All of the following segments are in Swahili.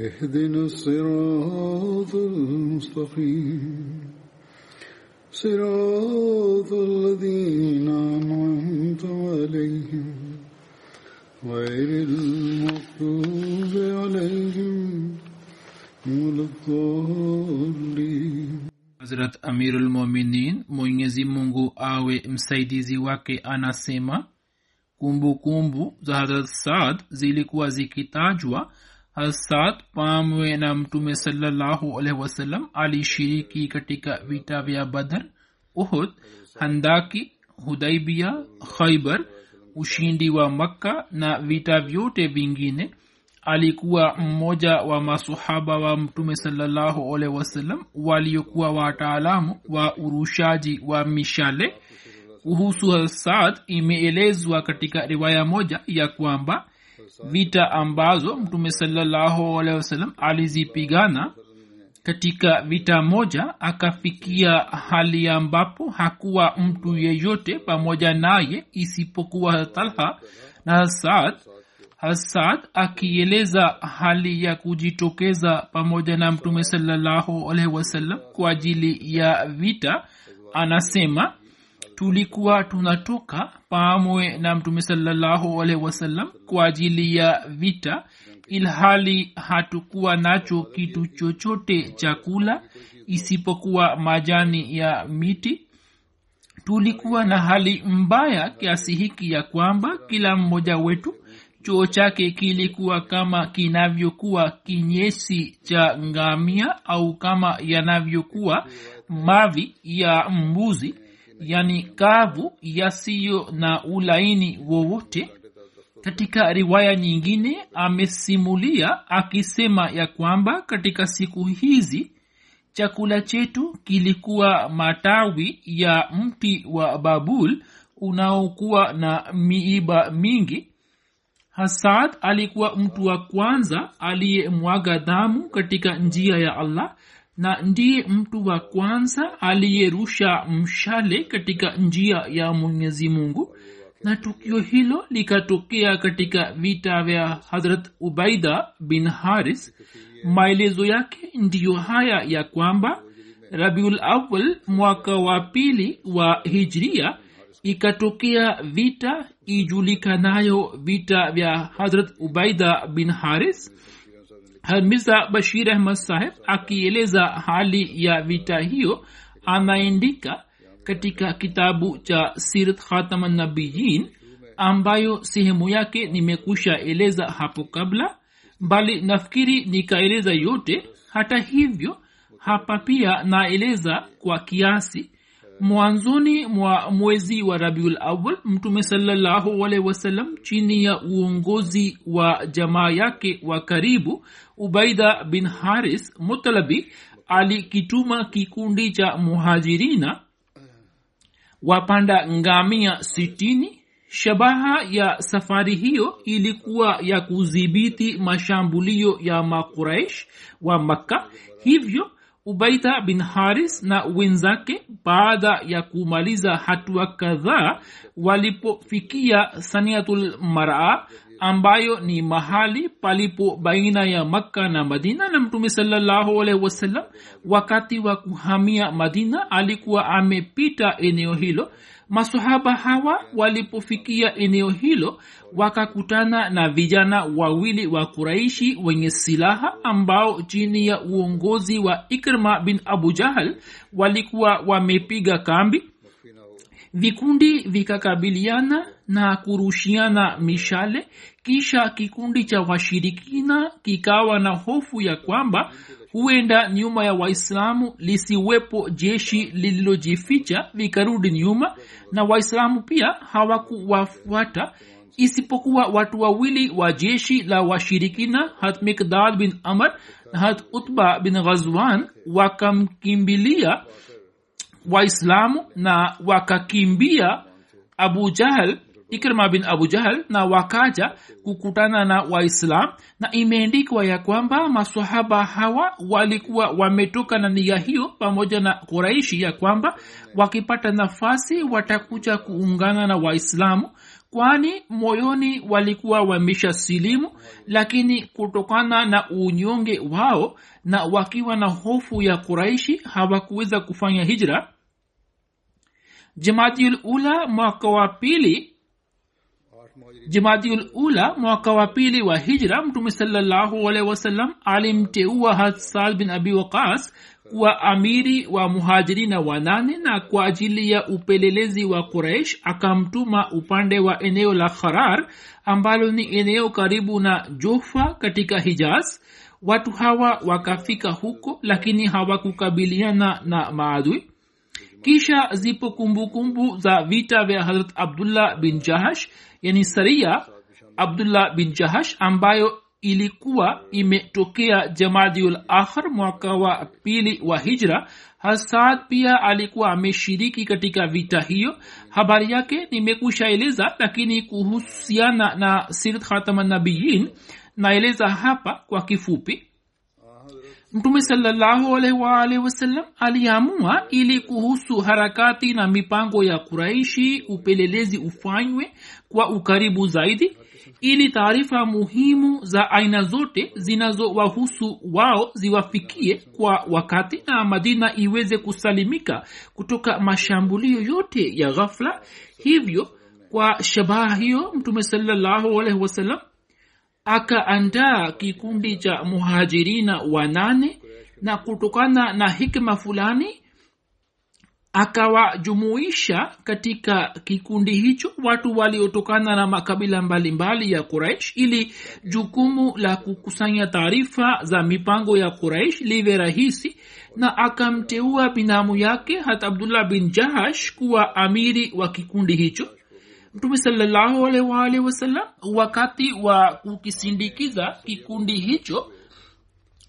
اهدنا الصراط المستقيم صراط الذين أنعمت عليهم غير المغضوب عليهم ولا الضالين hazrat amirulmuminin mwenyezi mungu awe msaidizi wake anasema kumbukumbu za hazrat saad zilikuwa zikitajwa hasad pamwe na mtume salallahu wasallam alishiriki katika vita vya badar uhud handaki hudaibia khaibar ushindi wa makka na vita vyote vingine alikuwa mmoja wa masahaba wa mtume salallahu alaihi wasallam waliokuwa wataalamu wa urushaji wa mishale. Kuhusu hasad imeelezwa katika riwaya moja ya kwamba vita ambazo mtume salallahu alehi wasallam alizipigana katika vita moja akafikia hali ambapo hakuwa mtu yeyote pamoja naye isipokuwa talha na hasad hasad akieleza hali ya kujitokeza pamoja na mtume salallahu alaihi wasallam kwa ajili ya vita anasema tulikuwa tunatoka pamwe na mtume salllahu alehi wasallam kwa ajili ya vita ilhali hatukuwa nacho kitu chochote chakula isipokuwa majani ya miti. Tulikuwa na hali mbaya kiasi hiki ya kwamba kila mmoja wetu choo chake kilikuwa kama kinavyokuwa kinyesi cha ngamia au kama yanavyokuwa mavi ya mbuzi yani kavu yasiyo na ulaini wowote. Katika riwaya nyingine amesimulia akisema ya kwamba katika siku hizi chakula chetu kilikuwa matawi ya mti wa babul unaokuwa na miiba mingi. Hasad alikuwa mtu wa kwanza aliyemwaga dhamu katika njia ya allah na ndiye mtu wa kwanza aliyerusha mshale katika njia ya mwenyezi mungu. Na tukio hilo likatokea katika vita vya harat ubaida bin haris. Maelezo yake ndiyo haya ya kwamba rabiul awal mwaka wa pili wa hijria ikatokea vita ijulikanayo vita vya harat ubaida bin haris mirza bashir ahmad saheb akieleza hali ya vita hiyo anaandika katika kitabu cha sirat khatamanabiyin ambayo sehemu yake nimekusha eleza hapo kabla bali nafikiri nikaeleza yote. Hata hivyo hapa pia naeleza kwa kiasi mwanzoni mwa mwezi wa rabiul awal mtume salallahu alaihi wasallam chini ya uongozi wa jamaa yake wa karibu ubaida bin haris mutalabi alikituma kikundi cha muhajirina wapanda ngamia sitini. Shabaha ya safari hiyo ilikuwa ya kudhibiti mashambulio ya makuraish wa makka. Hivyo ubaida bin haris na wenzake baada ya kumaliza hatua kadhaa walipofikia saniatul maraa ambayo ni mahali palipo baina ya makka na madina. Na mtume salallahu alaihi wasallam wakati wa kuhamia madina alikuwa amepita eneo hilo masahaba hawa walipofikia eneo hilo wakakutana na vijana wawili wa kuraishi wenye silaha ambao chini ya uongozi wa ikrma bin abu jahal walikuwa wamepiga kambi. Vikundi vikakabiliana na kurushiana mishale kisha kikundi cha washirikina kikawa na hofu ya kwamba huenda nyuma ya waislamu lisiwepo jeshi lililojificha vikarudi nyuma na waislamu pia hawakuwafuata isipokuwa watu wawili wa jeshi la washirikina hat mikdad bin amr na hat utba bin ghazwan wakamkimbilia waislamu na wakakimbia abu jahal ikrima bin abu jahal na wakaja kukutana na waislam na imeendikwa ya kwamba masahaba hawa walikuwa wametoka na nia hiyo pamoja na kuraishi ya kwamba wakipata nafasi watakuja kuungana na waislamu kwani moyoni walikuwa wamesha silimu lakini kutokana na unyonge wao na wakiwa na hofu ya kuraishi hawakuweza kufanya hijra. Jamaadiul ula mwaka wa pili jamaadiul ula mwaka wa pili wa hijra mtume salallahu wasallam alimteua hadsal bin abi waqas kuwa amiri wa muhajirina wanane na kwa ajili ya upelelezi wa quraish akamtuma upande wa eneo la kharar ambalo ni eneo karibu na jofa katika hijaz. Watu hawa wakafika huko lakini hawakukabiliana na maadui kisha zipo kumbukumbu kumbu za vita vya harat abdullah bin jahash yani saria abdullah bin jahash ambayo ilikuwa imetokea jamadiul akhar mwaka wa pili wa hijra. Hasad pia alikuwa ameshiriki katika vita hiyo. Habari yake nimekushaeleza lakini kuhusiana na sirat khatamanabiyin naeleza hapa kwa kifupi mtume waalihi wasallam aliamua ili kuhusu harakati na mipango ya kuraishi upelelezi ufanywe kwa ukaribu zaidi ili taarifa muhimu za aina zote zinazowahusu wao ziwafikie kwa wakati na madina iweze kusalimika kutoka mashambulio yote ya ghafla. Hivyo kwa shabaha hiyo mtume salallahu alaihi wasallam akaandaa kikundi cha muhajirina wanane na kutokana na hikma fulani akawajumuisha katika kikundi hicho watu waliotokana na makabila mbalimbali mbali ya quraish ili jukumu la kukusanya taarifa za mipango ya quraish liwe rahisi na akamteua binamu yake hat abdullah bin jahash kuwa amiri wa kikundi hicho mtume salallahu wasallam wakati wa kukisindikiza kikundi hicho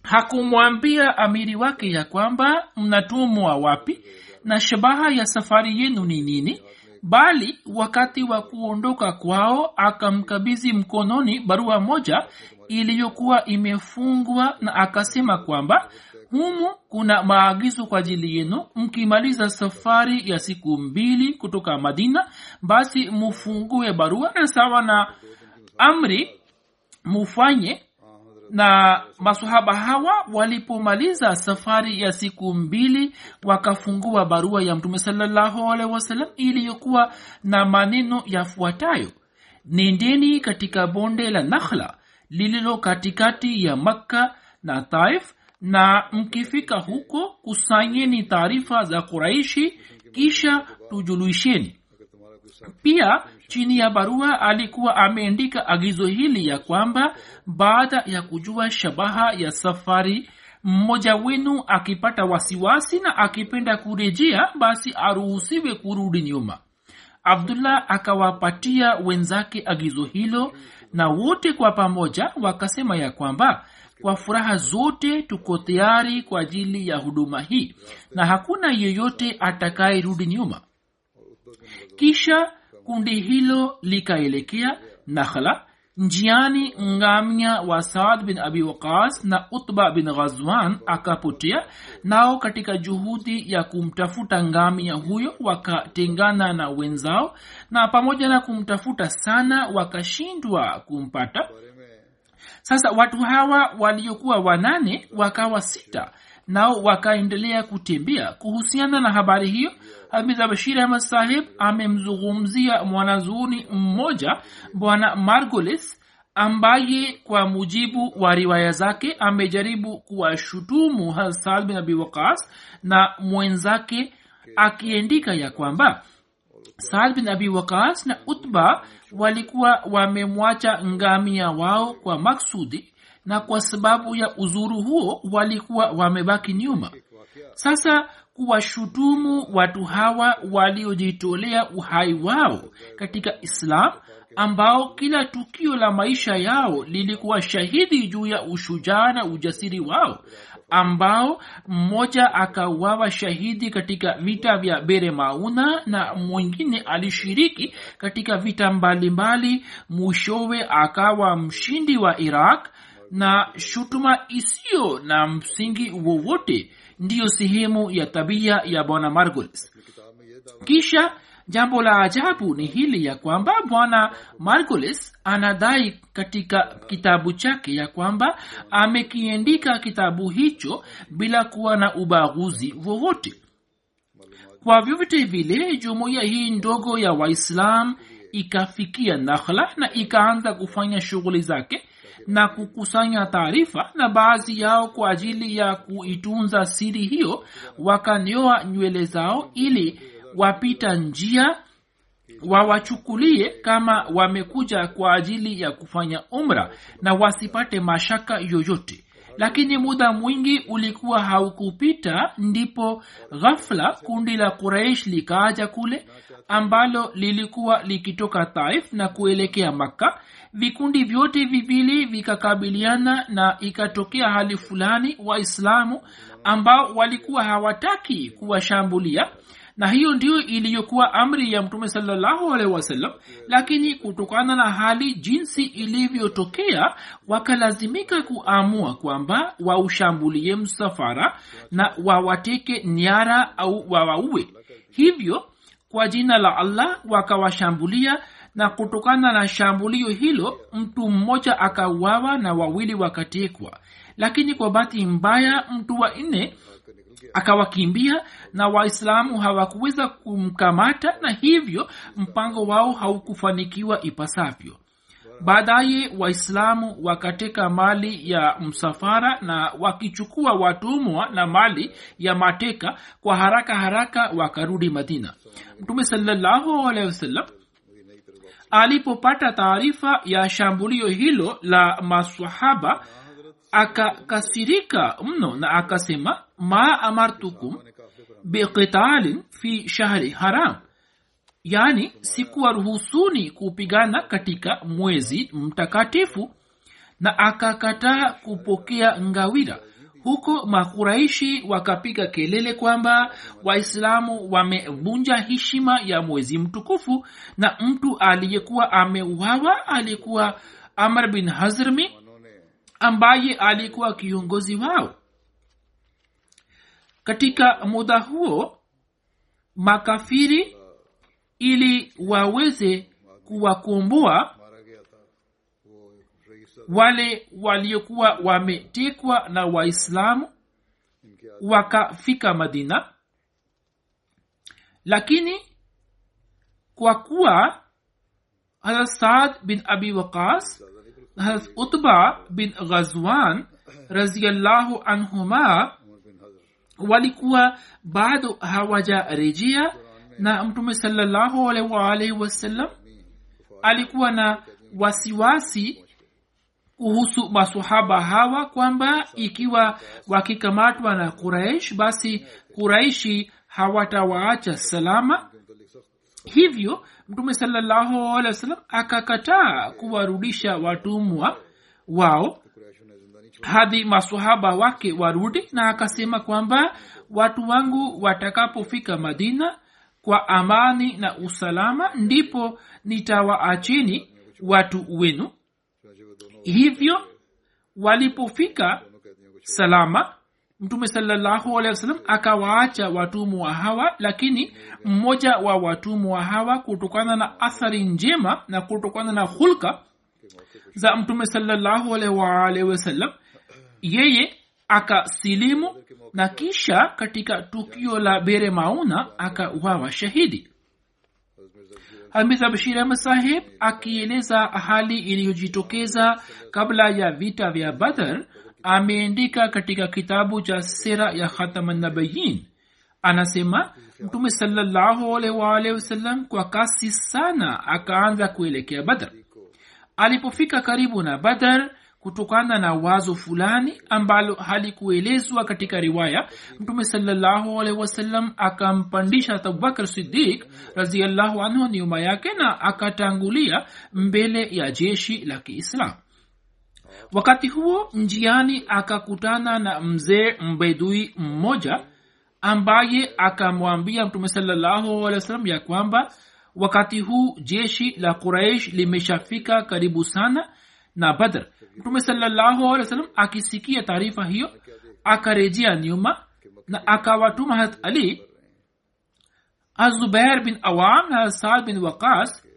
hakumwambia amiri wake ya kwamba mnatumwa wapi na shabaha ya safari yenu ni nini bali wakati wa kuondoka kwao akamkabizi mkononi barua moja iliyokuwa imefungwa na akasema kwamba humu kuna maagizo kwa ajili yenu. Mkimaliza safari ya siku mbili kutoka madina basi mufungue barua na sawa na amri mufanye. Na masahaba hawa walipomaliza safari ya siku mbili wakafungua barua ya mtume sawasalam iliyokuwa na maneno yafuatayo. Nendeni katika bonde la nakhla lililo katikati ya makka na taif na mkifika huko kusanyeni taarifa za kuraishi kisha tujuluisheni pia chini ya barua alikuwa ameandika agizo hili ya kwamba baada ya kujua shabaha ya safari mmoja wenu akipata wasiwasi na akipenda kurejea basi aruhusiwe kurudi nyuma. Abdullah akawapatia wenzake agizo hilo na wote kwa pamoja wakasema ya kwamba kwa furaha zote tuko tayari kwa ajili ya huduma hii. Na hakuna yeyote atakayerudi nyuma. Kisha kundi hilo likaelekea nakhla njiani ngamya wa saad bin abi waqas na utba bin ghazwan akapotea nao katika juhudi ya kumtafuta ngamya huyo wakatengana na wenzao na pamoja na kumtafuta sana wakashindwa kumpata sasa watu hawa waliokuwa wanane wakawa sita nao wakaendelea kutembea. Kuhusiana na habari hiyo hamid bashir ahmad sahib amemzungumzia mwanazuuni mmoja bwana margolis ambaye kwa mujibu wa riwaya zake amejaribu kuwashutumu hasad bin abi waqas na mwenzake akiandika ya kwamba saad bin abi waqas na utba walikuwa wamemwacha ngamia wao kwa maksudi na kwa sababu ya uzuru huo walikuwa wamebaki nyuma. Sasa kuwashutumu watu hawa waliojitolea uhai wao katika islam ambao kila tukio la maisha yao lilikuwa shahidi juu ya ushujaa na ujasiri wao ambao mmoja akawawa shahidi katika vita vya bere mauna na mwingine alishiriki katika vita mbalimbali. Mwishowe akawa mshindi wa iraq na shutuma isiyo na msingi wowote ndiyo sehemu ya tabia ya bwana margolis kisha jambo la ajabu ni hili ya kwamba bwana margolis anadai katika kitabu chake ya kwamba amekiandika kitabu hicho bila kuwa na ubaguzi wowote. Kwa vyovyote vile jumuiya hii ndogo ya waislam ikafikia nakhla na ikaanza kufanya shughuli zake na kukusanya taarifa na baadhi yao kwa ajili ya kuitunza siri hiyo wakanyoa nywele zao ili wapita njia wawachukulie kama wamekuja kwa ajili ya kufanya umra na wasipate mashaka yoyote. Lakini muda mwingi ulikuwa haukupita ndipo ghafla kundi la quraish likaaja kule ambalo lilikuwa likitoka taif na kuelekea makka. Vikundi vyote viwili vikakabiliana na ikatokea hali fulani waislamu ambao walikuwa hawataki kuwashambulia na hiyo ndiyo iliyokuwa amri ya mtume salllahu alehi wasallam lakini kutokana na hali jinsi ilivyotokea wakalazimika kuamua kwamba waushambulie msafara na wawateke nyara au wawaue. Hivyo kwa jina la allah wakawashambulia na kutokana na shambulio hilo mtu mmoja akauawa na wawili wakatekwa. Lakini kwa bahati mbaya mtu wa nne akawakimbia na waislamu hawakuweza kumkamata na hivyo mpango wao haukufanikiwa ipasavyo. Baadaye waislamu wakateka mali ya msafara na wakichukua watumwa na mali ya mateka kwa haraka haraka wakarudi madina. Mtume sawasalam alipopata taarifa ya shambulio hilo la masahaba akakasirika mno na akasema ma amartukum biqitalin fi shahri haram yani sikuwaruhusuni kupigana katika mwezi mtakatifu na akakataa kupokea ngawira huko makuraishi wakapiga kelele kwamba waislamu wamevunja heshima ya mwezi mtukufu na mtu aliyekuwa ameuawa alikuwa amr bin hazrmi ambaye alikuwa kiongozi wao katika muda huo makafiri ili waweze kuwakomboa wale waliokuwa wametekwa na waislamu wakafika madina. Lakini kwa kuwa harat saad bin abi waqas harat utba bin ghazwan raziallahu anhuma walikuwa bado hawajarejea. Na mtume waalihi wasallam alikuwa na wasiwasi kuhusu masahaba hawa kwamba ikiwa wakikamatwa na kuraish basi kuraishi hawatawaacha salama. Hivyo mtume salallahu alehi wasallam akakataa kuwarudisha watumwa wao hadi masahaba wake warudi na akasema kwamba watu wangu watakapofika madina kwa amani na usalama ndipo nitawaacheni watu wenu. Hivyo walipofika salama mtume salallahu alehi wasallam akawaacha watumwa hawa lakini mmoja wa watumwa hawa kutokana na athari njema na kutokana na hulka za mtume salallahu alehi waalehi wasallam yeye akasilimu na kisha katika tukio la bere mauna akawawa shahidi. Hamiza bashir saheb akieleza hali iliyojitokeza kabla ya vita vya badar ameandika katika kitabu cha sera ya khatamanabayin anasema mtume wasallam kwa kasi sana akaanza kuelekea badr. Alipofika karibu na badar kutokana na wazo fulani ambalo halikuelezwa katika riwaya. Mtume salallahu alaihi akampandisha abubakar sidik raziallahu anhu nyuma yake na akatangulia mbele ya jeshi la kiislam wakati huo njiani akakutana na mzee mbedui mmoja ambaye akamwambia mtume salallahu ya kwamba wakati huu jeshi la quraish limeshafika karibu sana na badr mtume salallahu alehi wasallam akisikia taarifa hiyo akarejea nyuma na akawatuma hat ali azubair bin awam na saad bin waqas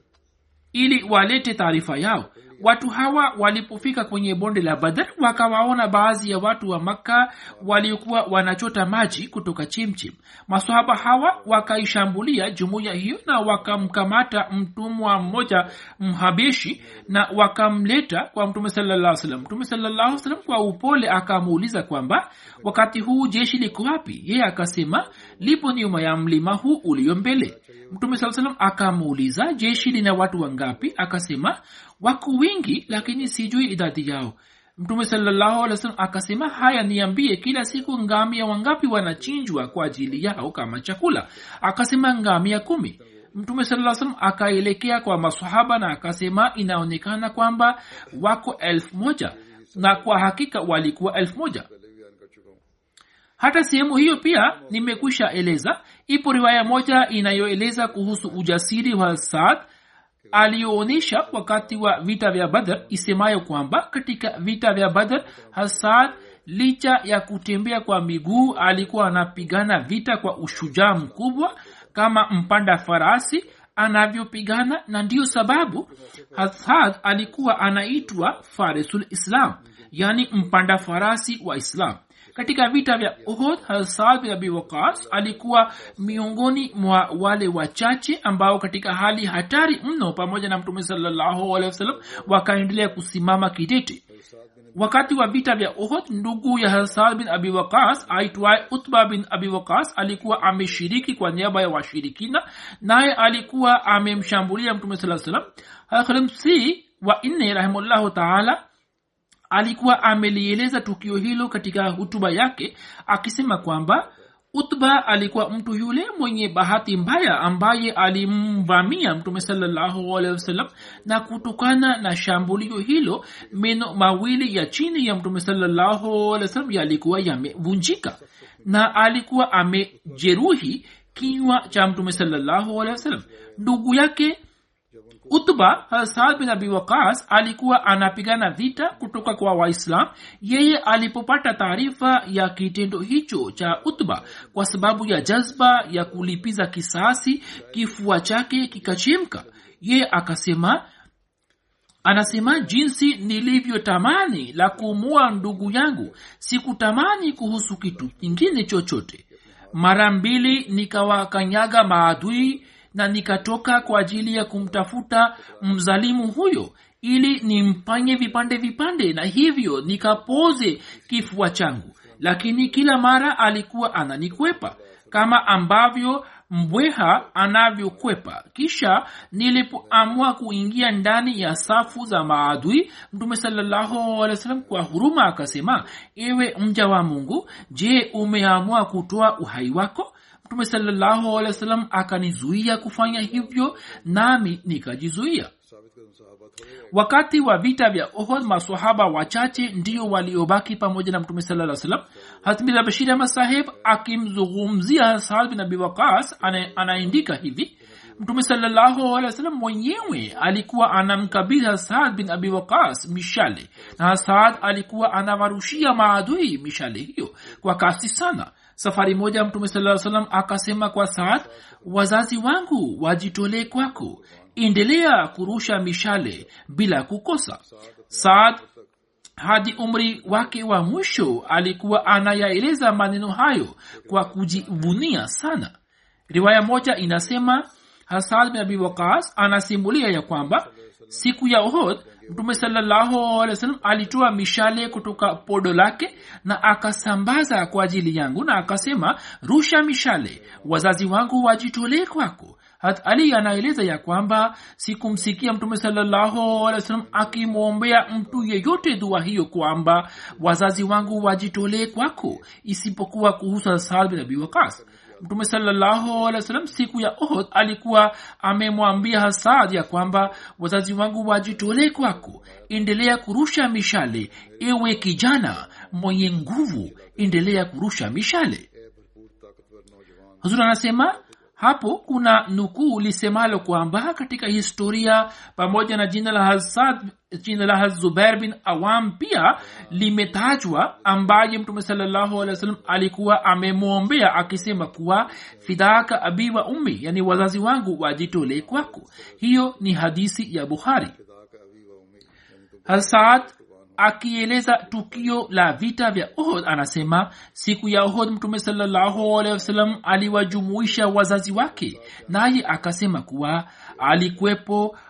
ili walete taarifa yao watu hawa walipofika kwenye bonde la badar wakawaona baadhi ya watu wa makka waliokuwa wanachota maji kutoka chimchim. Masahaba hawa wakaishambulia jumuiya hiyo na wakamkamata mtumwa mmoja mhabeshi na wakamleta kwa mtume salaa mtume salaa kwa upole akamuuliza kwamba wakati huu jeshi liko wapi? Yeye akasema lipo nyuma ya mlima huu ulio mbele. Mtume saa salam akamuuliza jeshi lina watu wangapi? Akasema wako wingi lakini sijui idadi yao. Mtume sallahualwasalam akasema haya niambie kila siku ngamia wangapi wanachinjwa kwa ajili yao kama chakula? Akasema ngamia kumi. Mtume salam akaelekea kwa masahaba na akasema inaonekana kwamba wako elfu moja na kwa hakika walikuwa elfu moja. Hata sehemu hiyo pia nimekwisha eleza. Ipo riwaya moja inayoeleza kuhusu ujasiri wa saad aliyoonyesha wakati wa vita vya badr isemayo kwamba katika vita vya badr hasad licha ya kutembea kwa miguu alikuwa anapigana vita kwa ushujaa mkubwa kama mpanda farasi anavyopigana na ndiyo sababu hasad alikuwa anaitwa farisul islam yani mpanda farasi wa islam katika vita vya uhud hasad bin abi waqas alikuwa miongoni mwa wale wachache ambao katika hali hatari mno pamoja na mtume sawasalam wakaendelea kusimama kidete. Wakati wa vita vya uhud ndugu ya hasad bin abi waqas aitwaye utba bin abi waqas alikuwa ameshiriki kwa niaba ya washirikina naye alikuwa amemshambulia mtume saa salam hakhrimsi wa inne rahimullahu taala alikuwa amelieleza tukio hilo katika hutuba yake akisema kwamba utba alikuwa mtu yule mwenye bahati mbaya ambaye alimvamia mtume sawasalam na kutokana na shambulio hilo meno mawili ya chini ya mtume sawasalam yalikuwa yamevunjika na alikuwa amejeruhi kinywa cha mtume sawasalam ndugu yake utba hasad bin abi waqas alikuwa anapigana vita kutoka kwa waislam. Yeye alipopata taarifa ya kitendo hicho cha utba kwa sababu ya jazba ya kulipiza kisasi kifua chake kikachemka yeye akasema anasema jinsi nilivyotamani la kumua ndugu yangu. Sikutamani kuhusu kitu kingine chochote. Mara mbili nikawakanyaga maadui na nikatoka kwa ajili ya kumtafuta mzalimu huyo ili nimpanye vipande vipande na hivyo nikapoze kifua changu. Lakini kila mara alikuwa ananikwepa kama ambavyo mbweha anavyokwepa. Kisha nilipoamua kuingia ndani ya safu za maadui mtume sawasalam kwa huruma akasema ewe mja wa mungu je umeamua kutoa uhai wako mtume salallahu alehi akanizuia kufanya hivyo nami nikajizuia. Wakati wa vita vya ohod masahaba wachache ndio waliobaki pamoja na mtume saa salam hatmira bashir ahmad saheb akimzungumzia saad bin abi waqas anaandika hivi. Mtume wasallam mwenyewe alikuwa anamkabidhi hasad bin abi waqas mishale. Na hasad alikuwa anawarushia maadui mishale hiyo kwa kasi sana safari moja mtume saa salam akasema kwa saad wazazi wangu wajitolee kwako. Endelea kurusha mishale bila kukosa. Saad hadi umri wake wa mwisho alikuwa anayaeleza maneno hayo kwa kujivunia sana. Riwaya moja inasema hasad bin abi wakas anasimulia ya kwamba siku ya ohod mtume sallahualwasalam alitoa mishale kutoka podo lake na akasambaza kwa ajili yangu na akasema rusha mishale wazazi wangu wajitolee kwako. Hat ali anaeleza ya kwamba sikumsikia mtume sallahualwasalam akimwombea mtu yeyote dua hiyo kwamba wazazi wangu wajitolee kwako isipokuwa kuhusu saad bin abi wakas mtume sallahualwasalam siku ya ohod alikuwa amemwambia hasad ya kwamba wazazi wangu wajitolee kwako endelea kurusha mishale. Ewe kijana mwenye nguvu endelea kurusha mishale. Huzur anasema hapo kuna nukuu lisemalo kwamba katika historia pamoja na jina la hasad jina la zubair bin awam pia limetajwa ambaye mtume salallahu alehi wa sallam alikuwa amemwombea akisema kuwa fidhaka abi wa ummi yani wazazi wangu wajitolee kwako. Hiyo ni hadisi ya bukhari. Hasad akieleza tukio la vita vya ohod anasema siku ya ohod mtume salallahu aliwajumuisha wazazi wake. Naye akasema kuwa alikuwepo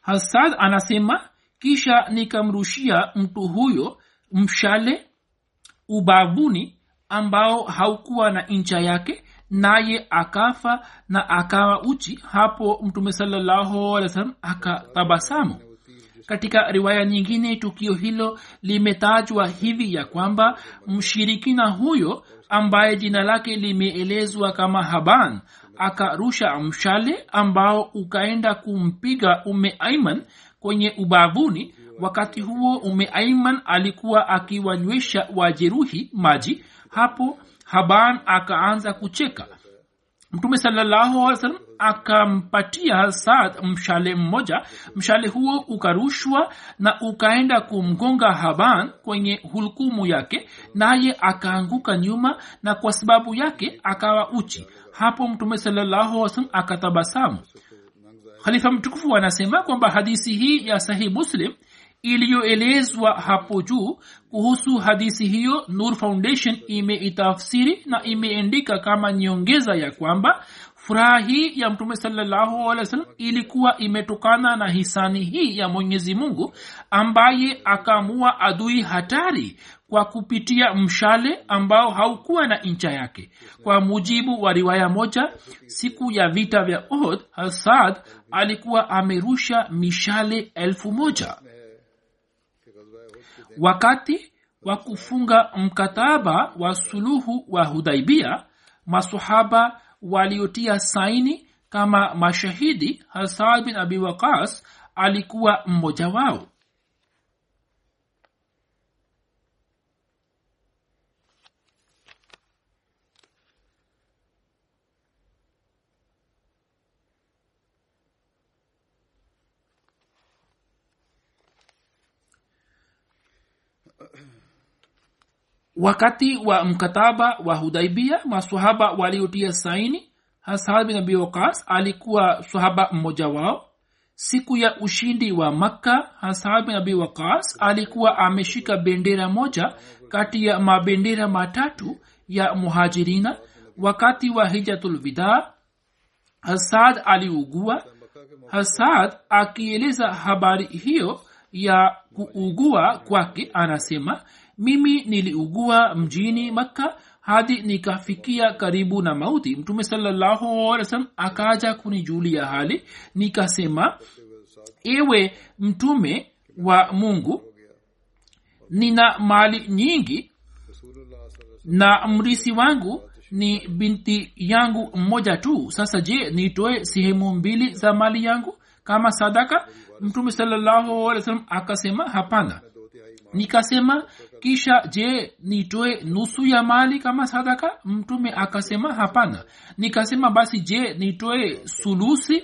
hasad anasema kisha nikamrushia mtu huyo mshale ubavuni ambao haukuwa na ncha yake naye akafa na akawa uchi. Hapo mtume sallahualwasalam akatabasamu. Katika riwaya nyingine tukio hilo limetajwa hivi ya kwamba mshirikina huyo ambaye jina lake limeelezwa kama haban akarusha mshale ambao ukaenda kumpiga ume aiman kwenye ubavuni. Wakati huo ume aiman alikuwa akiwanywesha wajeruhi maji. Hapo haban akaanza kucheka. Mtume sallahualwasalam akampatia hasad mshale mmoja. Mshale huo ukarushwa na ukaenda kumgonga haban kwenye hulkumu yake naye akaanguka nyuma na kwa sababu yake akawa uchi. Hapo mtume sallahualwasalam akatabasamu. Khalifa mtukufu anasema kwamba hadisi hii ya sahih muslim iliyoelezwa hapo juu kuhusu hadisi hiyo nur foundation imeitafsiri na imeendika kama nyongeza ya kwamba furaha hii ya mtume sallahualwasalam ilikuwa imetokana na hisani hii ya mwenyezi mungu ambaye akamua adui hatari kwa kupitia mshale ambao haukuwa na ncha yake. Kwa mujibu wa riwaya moja siku ya vita vya ohd hasad alikuwa amerusha mishale elfu moja. Wakati wa kufunga mkataba wa suluhu wa hudaibia masahaba waliotia saini kama mashahidi hasad bin abi waqas alikuwa mmoja wao wakati wa mkataba wa hudaibia masahaba waliotia saini hasad bin abi waqas alikuwa sahaba mmoja wao. Siku ya ushindi wa makka hasad bin abi waqas alikuwa ameshika bendera moja kati ya mabendera matatu ya muhajirina. Wakati wa hijatulwida hasad aliugua. Hasad akieleza habari hiyo ya kuugua kwake anasema mimi niliugua mjini makka hadi nikafikia karibu na mauti. Mtume sallahualwasalam akaja kunijulia hali nikasema ewe mtume wa mungu nina mali nyingi na mrisi wangu ni binti yangu mmoja tu. Sasa je nitoe sehemu mbili za mali yangu kama sadaka? Mtume sallahualwasalam akasema hapana nikasema kisha je nitoe nusu ya mali kama sadaka? Mtume akasema hapana. Nikasema basi je nitoe sulusi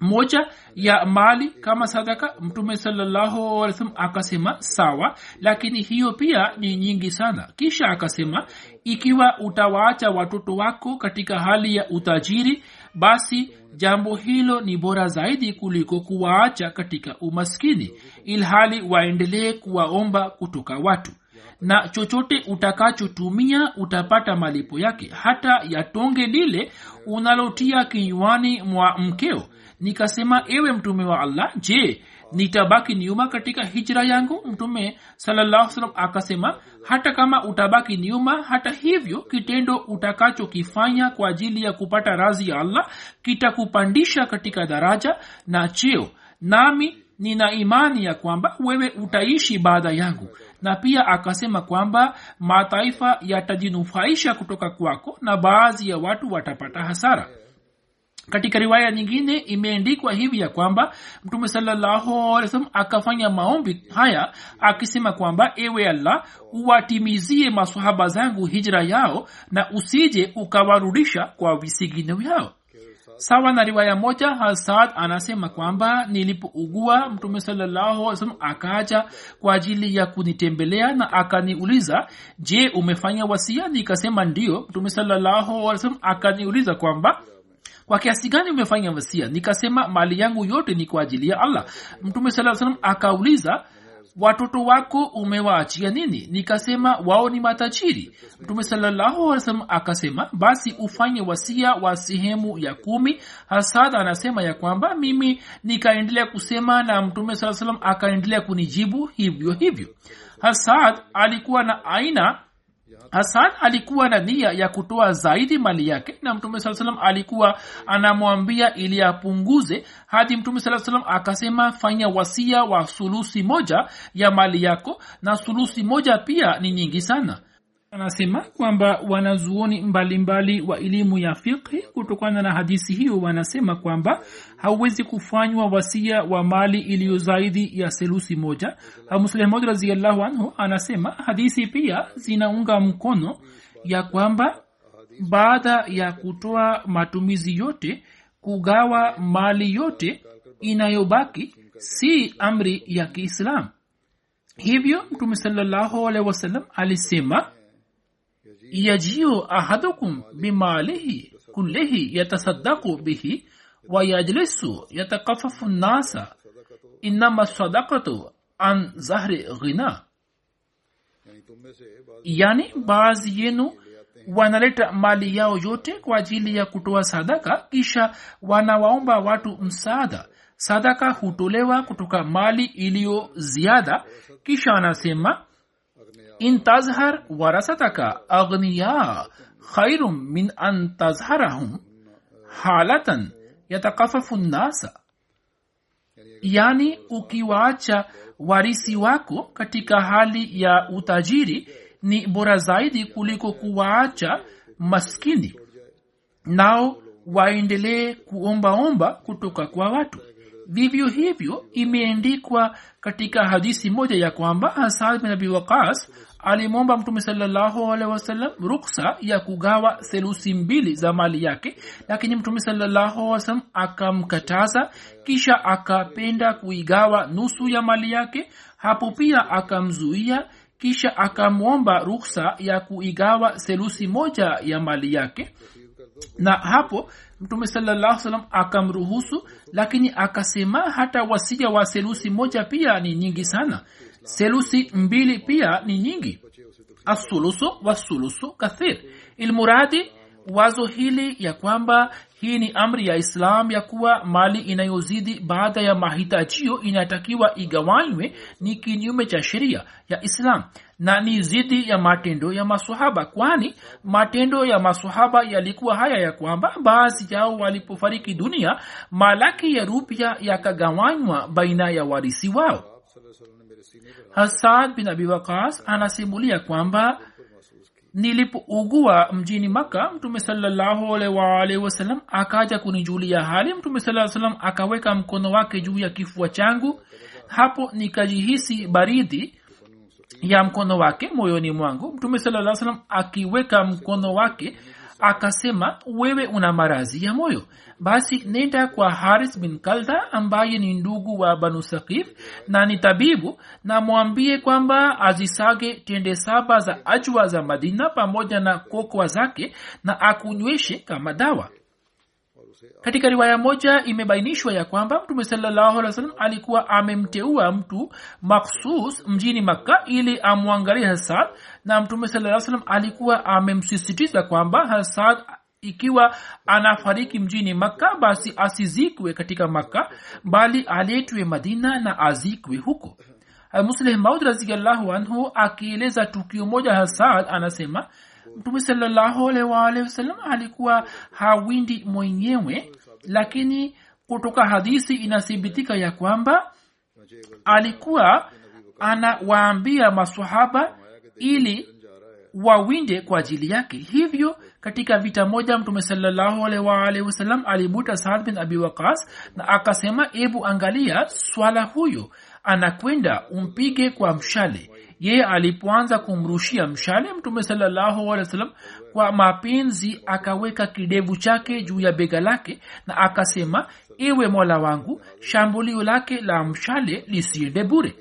moja ya mali kama sadaka? Mtume sallahualwasalam akasema sawa lakini hiyo pia ni nyingi sana. Kisha akasema ikiwa utawaacha watoto wako katika hali ya utajiri basi jambo hilo ni bora zaidi kuliko kuwaacha katika umaskini ilhali waendelee kuwaomba kutoka watu. Na chochote utakachotumia utapata malipo yake. Hata yatonge lile unalotia kinywani mwa mkeo. Nikasema ewe mtume wa allah je nitabaki nyuma katika hijra yangu mtume salallahu akasema hata kama utabaki nyuma hata hivyo kitendo utakachokifanya kwa ajili ya kupata razi ya allah kitakupandisha katika daraja na cheo nami nina imani ya kwamba wewe utaishi baada yangu na pia akasema kwamba mataifa yatajinufaisha kutoka kwako na baadhi ya watu watapata hasara katika riwaya nyingine imeendikwa hivi ya kwamba mtume sallahualwasalam akafanya maombi haya akisema kwamba ewe allah uwatimizie masahaba zangu hijra yao na usije ukawarudisha kwa visigino vyao. Sawa na riwaya moja hasad anasema kwamba nilipougua mtume sallahualwasalam akaja kwa ajili ya kunitembelea na akaniuliza je umefanya wasia nikasema ndio mtume sallahualwasalam akaniuliza kwamba kwa kiasi gani umefanya wasia? Nikasema mali yangu yote ni kwa ajili ya allah. Mtume saa salam akauliza watoto wako umewaachia nini? Nikasema wao ni matajiri. Mtume sallahualwasalam akasema basi ufanye wasia wa sehemu ya kumi. Hasad anasema ya kwamba mimi nikaendelea kusema na mtume saa salam akaendelea kunijibu hivyo hivyo. Hasad alikuwa na aina hasan alikuwa na nia ya kutoa zaidi mali yake na mtume saa salam alikuwa anamwambia ili apunguze hadi mtume saa salam akasema fanya wasia wa sulusi moja ya mali yako na sulusi moja pia ni nyingi sana anasema kwamba wanazuoni mbalimbali wa elimu ya fiqhi kutokana na hadisi hiyo wanasema kwamba hauwezi kufanywa wasia wa mali iliyo zaidi ya selusi moja. Muslehmod raziallahu anhu anasema hadisi pia zinaunga mkono ya kwamba baada ya kutoa matumizi yote kugawa mali yote inayobaki si amri ya kiislam. Hivyo mtume salallahu alehi alisema yajiu ahadukum bimalihi kullihi yatasaddaku bihi wayajlisu yatakafafu nnasa inama sadakatu an zahri ghina. Yani baadhi yenu wanaleta mali yao yote kwa ajili ya kutoa sadaka kisha wanawaomba watu msaada. Sadaka hutolewa kutoka mali iliyo ziada kisha anasema in tazhar warasataka aghniya khairun min an tazharahum halatan yatakafafu nnasa yani ukiwaacha warisi wako katika hali ya utajiri ni bora zaidi kuliko kuwaacha maskini. Nao waendelee kuombaomba kutoka kwa watu vivyo hivyo imeendikwa katika hadisi moja ya kwamba hasad bin abi waqas alimwomba mtume salallahu alehi wasallam ruksa ya kugawa selusi mbili za mali yake lakini mtume salallahu alih akamkataza kisha akapenda kuigawa nusu ya mali yake. Hapo pia akamzuia kisha akamwomba ruksa ya kuigawa selusi moja ya mali yake na hapo mtume salallahu salam akamruhusu lakini akasema hata wasija wa selusi moja pia ni nyingi sana. Selusi mbili pia ni nyingi. Asulusu wasulusu kathir. Ilmuradi wazo hili ya kwamba hii ni amri ya islam ya kuwa mali inayozidi baada ya mahitajio inatakiwa igawanywe ni kinyume cha sheria ya islam na ni zidi ya matendo ya masahaba kwani matendo ya masahaba yalikuwa haya ya kwamba baadhi yao walipofariki dunia malaki ya rupya yakagawanywa baina ya warisi wao. Hasad bin abi waqas anasimulia kwamba nilipougua mjini maka mtume salallahu wasalam akaja kunijulia hali. Mtume saa salam akaweka mkono wake juu ya kifua changu. Hapo nikajihisi baridi ya mkono wake moyoni mwangu. Mtume saa salam akiweka mkono wake akasema wewe una marazi ya moyo. Basi nenda kwa haris bin kalda ambaye ni ndugu wa banu sakif na ni tabibu na mwambie kwamba azisage tende saba za ajwa za madina pamoja na kokwa zake na akunyweshe kama dawa katika riwaya moja imebainishwa ya kwamba mtume sallam alikuwa amemteua mtu maksus mjini makka ili amwangalie hasan na mtume saa salam alikuwa amemsisitiza kwamba hasan ikiwa anafariki mjini makka basi asizikwe katika makka bali aletwe madina na azikwe huko. Musleh maud raziallahu anhu akieleza tukio moja hasan anasema mtume salallahu alaihi alikuwa hawindi mwenyewe lakini kutoka hadisi inathibitika ya kwamba alikuwa anawaambia masahaba ili wawinde kwa ajili yake. Hivyo katika vita moja mtume salallahu wasalam waalihi saad bin abi waqas na akasema ebu angalia swala huyo anakwenda umpige kwa mshale yeye alipoanza kumrushia mshale mtume salallahu kwa mapenzi akaweka kidevu chake juu ya bega lake na akasema ewe mola wangu shambulio lake la mshale lisiende bure.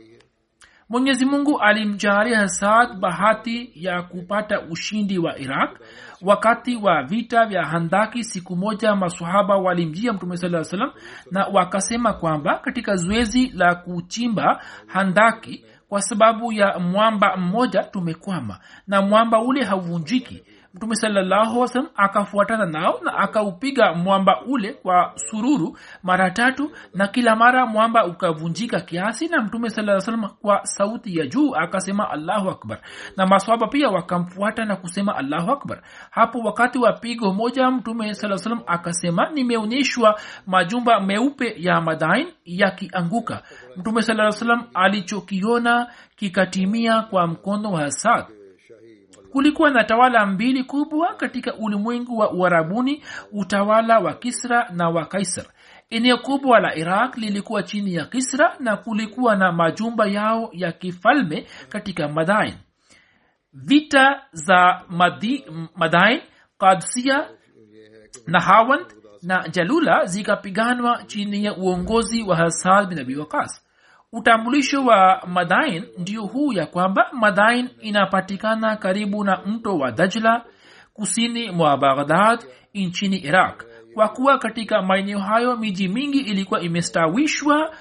Mwenyezi mungu alimjalia hasad bahati ya kupata ushindi wa iraq. Wakati wa vita vya handaki siku moja masahaba walimjia mtume saa salam na wakasema kwamba katika zoezi la kuchimba handaki kwa sababu ya mwamba mmoja tumekwama na mwamba ule hauvunjiki mtume salallahu salam akafuatana nao na akaupiga mwamba ule kwa sururu mara tatu na kila mara mwamba ukavunjika kiasi na mtume saa kwa sauti ya juu akasema allahu akbar. Na maswaba pia wakamfuata na kusema allahu akbar. Hapo wakati wa pigo moja mtume saa salam akasema nimeonyeshwa majumba meupe ya madain yakianguka. Mtume saa salam alichokiona kikatimia kwa mkono wa hasad kulikuwa na tawala mbili kubwa katika ulimwengu wa uarabuni utawala wa kisra na wa kaisar. Eneo kubwa la iraq lilikuwa chini ya kisra na kulikuwa na majumba yao ya kifalme katika madain vita za Madi, madain kadsia na hawand na jalula zikapiganwa chini ya uongozi wa hasad bin abi waqas utambulisho wa madain ndio huu ya kwamba madain inapatikana karibu na mto wa dajla kusini mwa baghdad nchini iraq. Kwa kuwa katika maeneo hayo miji mingi ilikuwa imestawishwa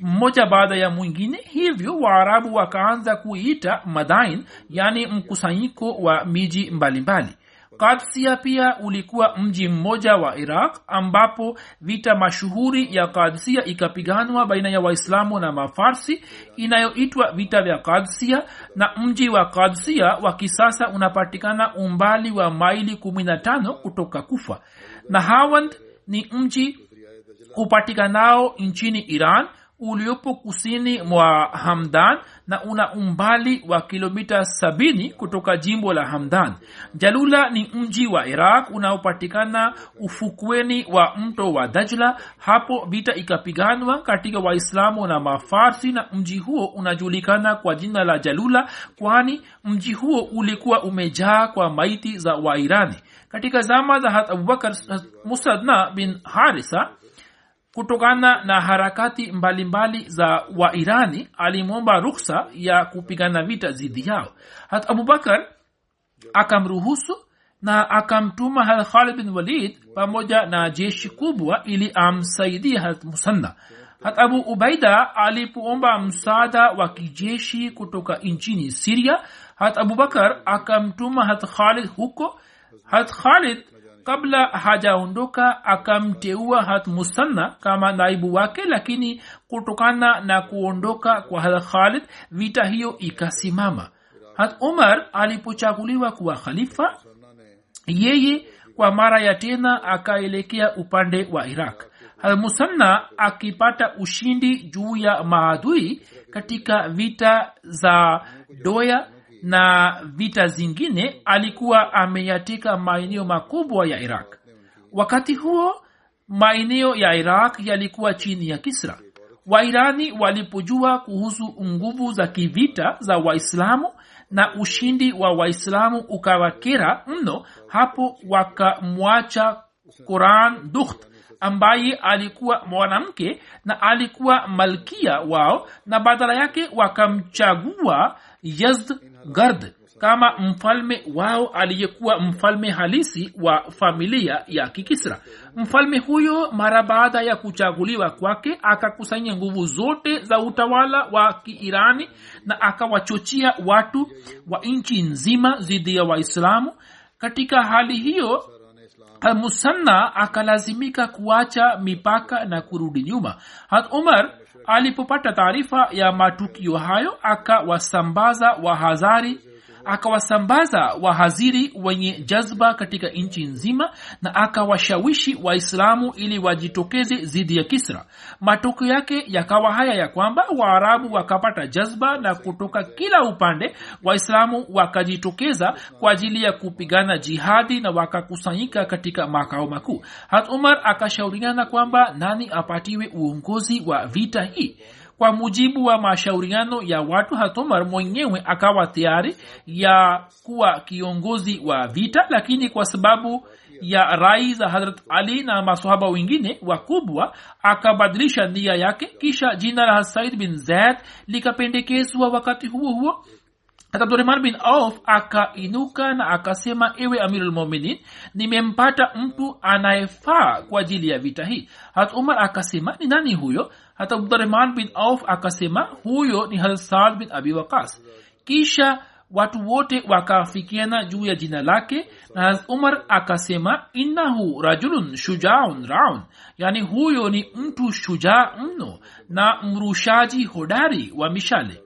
mmoja baada ya mwingine hivyo waarabu wakaanza kuiita madain yani mkusanyiko wa miji mbalimbali kadsia pia ulikuwa mji mmoja wa iraq ambapo vita mashuhuri ya kadsia ikapiganwa baina ya waislamu na mafarsi inayoitwa vita vya kadsia na mji wa kadsia wa kisasa unapatikana umbali wa maili 15 kutoka kufa. Na hawand ni mji upatikanao nchini iran uliopo kusini mwa hamdan na una umbali wa kilomita 7 kutoka jimbo la hamdan. Jalula ni mji wa iraq unaopatikana ufukweni wa mto wa dajla. Hapo vita ikapiganwa katika waislamu na mafarsi na mji huo unajulikana kwa jina la jalula kwani mji huo ulikuwa umejaa kwa maiti za wairani. Katika zama za hat abubakar musadna bin harisa kutokana na harakati mbalimbali mbali za wairani alimwomba ruksa ya kupigana vita dhidi yao. Hat abubakar akamruhusu na akamtuma hat khalid bin walid pamoja na jeshi kubwa ili amsaidie hat musanna. Hat abu ubaida alipoomba msaada wa kijeshi kutoka nchini siria hat abubakar akamtuma hat khalid huko. Hat khalid kabla hajaondoka akamteua hat musanna kama naibu wake lakini kutokana na kuondoka kwa hat khalid vita hiyo ikasimama. Hat umar alipochaguliwa kuwa khalifa yeye kwa mara ya tena akaelekea upande wa iraq. Musanna akipata ushindi juu ya maadui katika vita za doya na vita zingine alikuwa ameyateka maeneo makubwa ya iraq. Wakati huo maeneo ya iraq yalikuwa chini ya kisra. Wairani walipojua kuhusu nguvu za kivita za waislamu na ushindi wa waislamu ukawakera mno hapo wakamwacha quran dukht ambaye alikuwa mwanamke na alikuwa malkia wao na badala yake wakamchagua yazd gard kama mfalme wao aliyekuwa mfalme halisi wa familia ya kikisra. Mfalme huyo mara baada ya kuchaguliwa kwake akakusanya nguvu zote za utawala wa kiirani na akawachochia watu wa nchi nzima dhidi ya waislamu. Katika hali hiyo musanna akalazimika kuacha mipaka na kurudi nyuma. Hat umar alipopata taarifa ya matukio hayo akawasambaza wahadhari akawasambaza wahaziri wenye jazba katika nchi nzima na akawashawishi waislamu ili wajitokeze dhidi ya kisra. Matokeo yake yakawa haya ya kwamba waarabu wakapata jazba na kutoka kila upande waislamu wakajitokeza kwa ajili ya kupigana jihadi na wakakusanyika katika makao makuu. Hat umar akashauriana kwamba nani apatiwe uongozi wa vita hii kwa mujibu wa mashauriano ya watu hatomar mwenyewe akawa tayari ya kuwa kiongozi wa vita lakini kwa sababu ya rai za harat ali na masohaba wengine wakubwa akabadilisha nia yake. Kisha jina la said bin zaid likapendekezwa wakati huo huo. Abdurahman bin auf akainuka na akasema ewe amirulmuminin nimempata mtu anayefaa kwa ajili ya vita hii. Hat umar akasema ni nani huyo hata abdurahman bin auf akasema huyo ni hasad bin abi waqas. Kisha watu wote wakaafikiana juu ya jina lake na umar akasema innahu rajulun shujaun raun. Yani huyo ni mtu shujaa mno na mrushaji hodari wa mishale.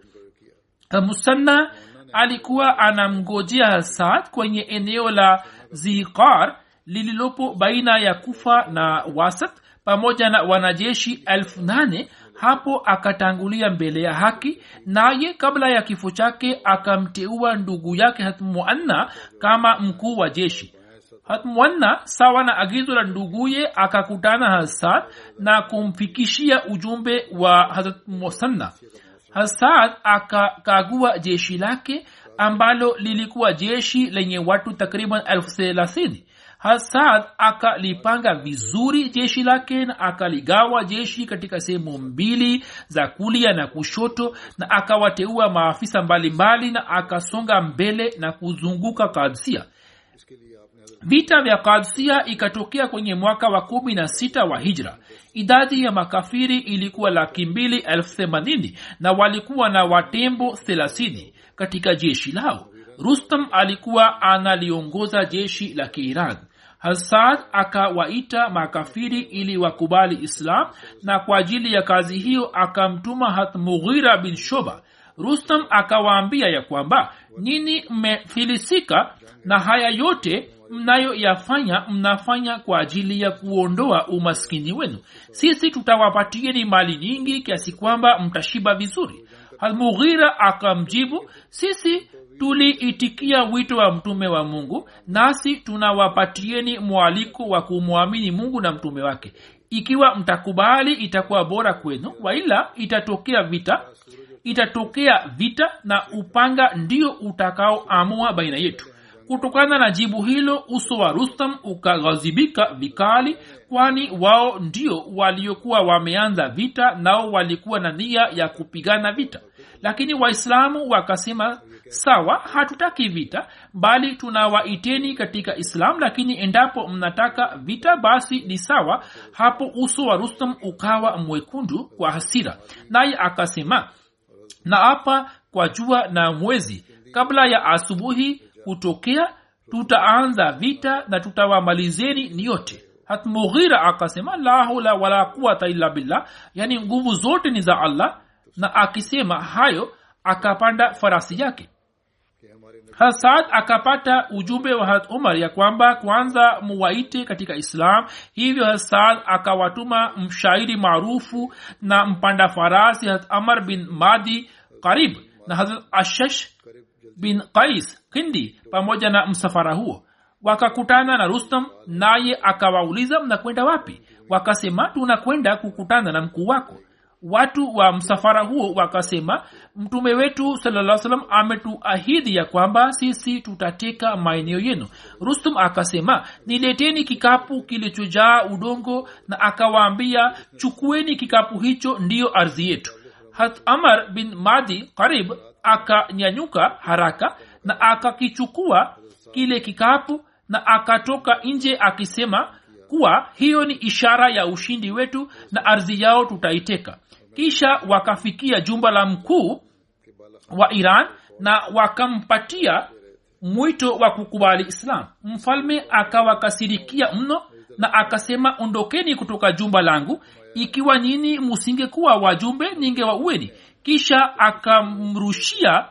Musanna alikuwa anamgojea hasad kwenye eneo la zikar lililopo baina ya kufa na wasat pamoja na wanajeshi elfu nane hapo akatangulia mbele ya haki naye kabla ya kifo chake akamteua ndugu yake hatmuanna kama mkuu wa jeshi. Hatmuanna sawa na agizo la nduguye akakutana hasad na kumfikishia ujumbe wa hazrat musanna. Hasad akakagua jeshi lake ambalo lilikuwa jeshi lenye watu takriban elfu hasad akalipanga vizuri jeshi lake na akaligawa jeshi katika sehemu mbili za kulia na kushoto na akawateua maafisa mbalimbali na akasonga mbele na kuzunguka kadsia. Vita vya kadsia ikatokea kwenye mwaka wa kumi na sita wa hijra. Idadi ya makafiri ilikuwa laki mbili elfu themanini na walikuwa na watembo thelathini katika jeshi lao rustam alikuwa analiongoza jeshi la kiiran hasad akawaita makafiri ili wakubali islam na kwa ajili ya kazi hiyo akamtuma hat mughira bin shoba. Rustam akawaambia ya kwamba nini mmefilisika na haya yote mnayoyafanya mnafanya kwa ajili ya kuondoa umaskini wenu. Sisi tutawapatieni mali nyingi kiasi kwamba mtashiba vizuri almughira akamjibu sisi tuliitikia wito wa mtume wa mungu nasi tunawapatieni mwaliko wa kumwamini mungu na mtume wake. Ikiwa mtakubali itakuwa bora kwenu waila itatokea vita itatokea vita na upanga ndio utakaoamua baina yetu. Kutokana na jibu hilo uso wa rustam ukaghazibika vikali kwani wao ndio waliokuwa wameanza vita nao walikuwa na nia ya kupigana vita lakini waislamu wakasema sawa hatutaki vita bali tunawaiteni katika islam lakini endapo mnataka vita basi ni sawa. Hapo uso wa rustam ukawa mwekundu kwa hasira. Naye akasema na hapa kwa jua na mwezi kabla ya asubuhi kutokea tutaanza vita na tutawamalizeni ni yote hat akasema la haula wala quwata illa billah. Yani nguvu zote ni za allah na akisema hayo akapanda farasi yake. Hasad akapata ujumbe wa hat umar ya kwamba kwanza muwaite katika islam. Hivyo hasad akawatuma mshairi maarufu na mpanda farasi hat amar bin madi karib na hazrat ashash bin qais kindi pamoja na msafara huo. Wakakutana na rustam naye akawauliza mnakwenda wapi? Wakasema tunakwenda kukutana na mkuu wako watu wa msafara huo wakasema mtume wetu salaa salam ametuahidi ya kwamba sisi tutateka maeneo yenu. Rustum akasema nileteni kikapu kilichojaa udongo na akawaambia chukueni kikapu hicho ndiyo ardhi yetu. Hat amar bin madi karib akanyanyuka haraka na akakichukua kile kikapu na akatoka nje akisema kuwa hiyo ni ishara ya ushindi wetu na ardhi yao tutaiteka kisha wakafikia jumba la mkuu wa iran na wakampatia mwito wa kukubali islam. Mfalme akawakasirikia mno na akasema ondokeni kutoka jumba langu. Ikiwa nyini musingekuwa wajumbe ningewaueni kisha akamrushia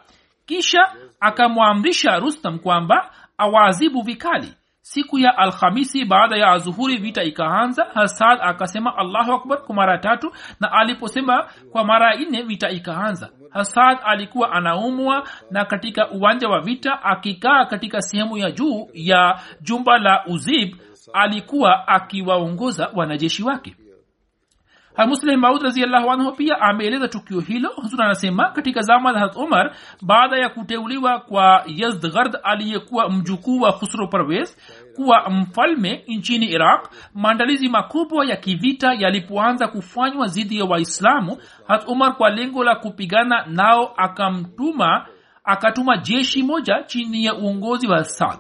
kisha akamwamrisha rustam kwamba awazibu vikali siku ya alhamisi baada ya azuhuri vita ikaanza hasad akasema allahu akbar kwa mara tatu na aliposema kwa mara nne vita ikaanza. Hasad alikuwa anaumwa na katika uwanja wa vita akikaa katika sehemu ya juu ya jumba la uzib alikuwa akiwaongoza wanajeshi wake muslim maud raziallahu anhu pia ameeleza tukio hilo. Huzur anasema katika zama za umar baada ya kuteuliwa kwa yazdgard aliyekuwa mjukuu wa khusro parvez kuwa mfalme nchini iraq maandalizi makubwa ya kivita yalipoanza kufanywa dhidi ya waislamu harat umar kwa lengo la kupigana nao akamtuma akatuma jeshi moja chini ya uongozi wa sad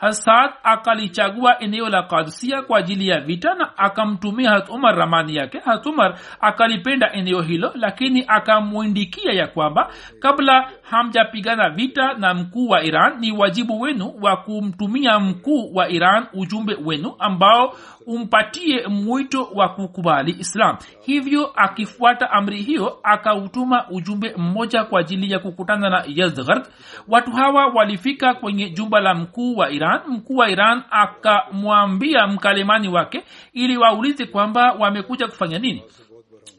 hasad akalichagua eneo la kadsia kwa ajili ya vita na akamtumia hat umar ramani yake. Hat umar akalipenda eneo hilo lakini akamwindikia ya kwamba kabla hamjapigana vita na mkuu wa iran ni wajibu wenu wa kumtumia mkuu wa iran ujumbe wenu ambao umpatie mwito wa kukubali islam. Hivyo akifuata amri hiyo akautuma ujumbe mmoja kwa ajili ya kukutana na yazdgard watu hawa walifika kwenye jumba la mkuu wa iran. Mkuu wa iran akamwambia mkalemani wake ili waulize kwamba wamekuja kufanya nini.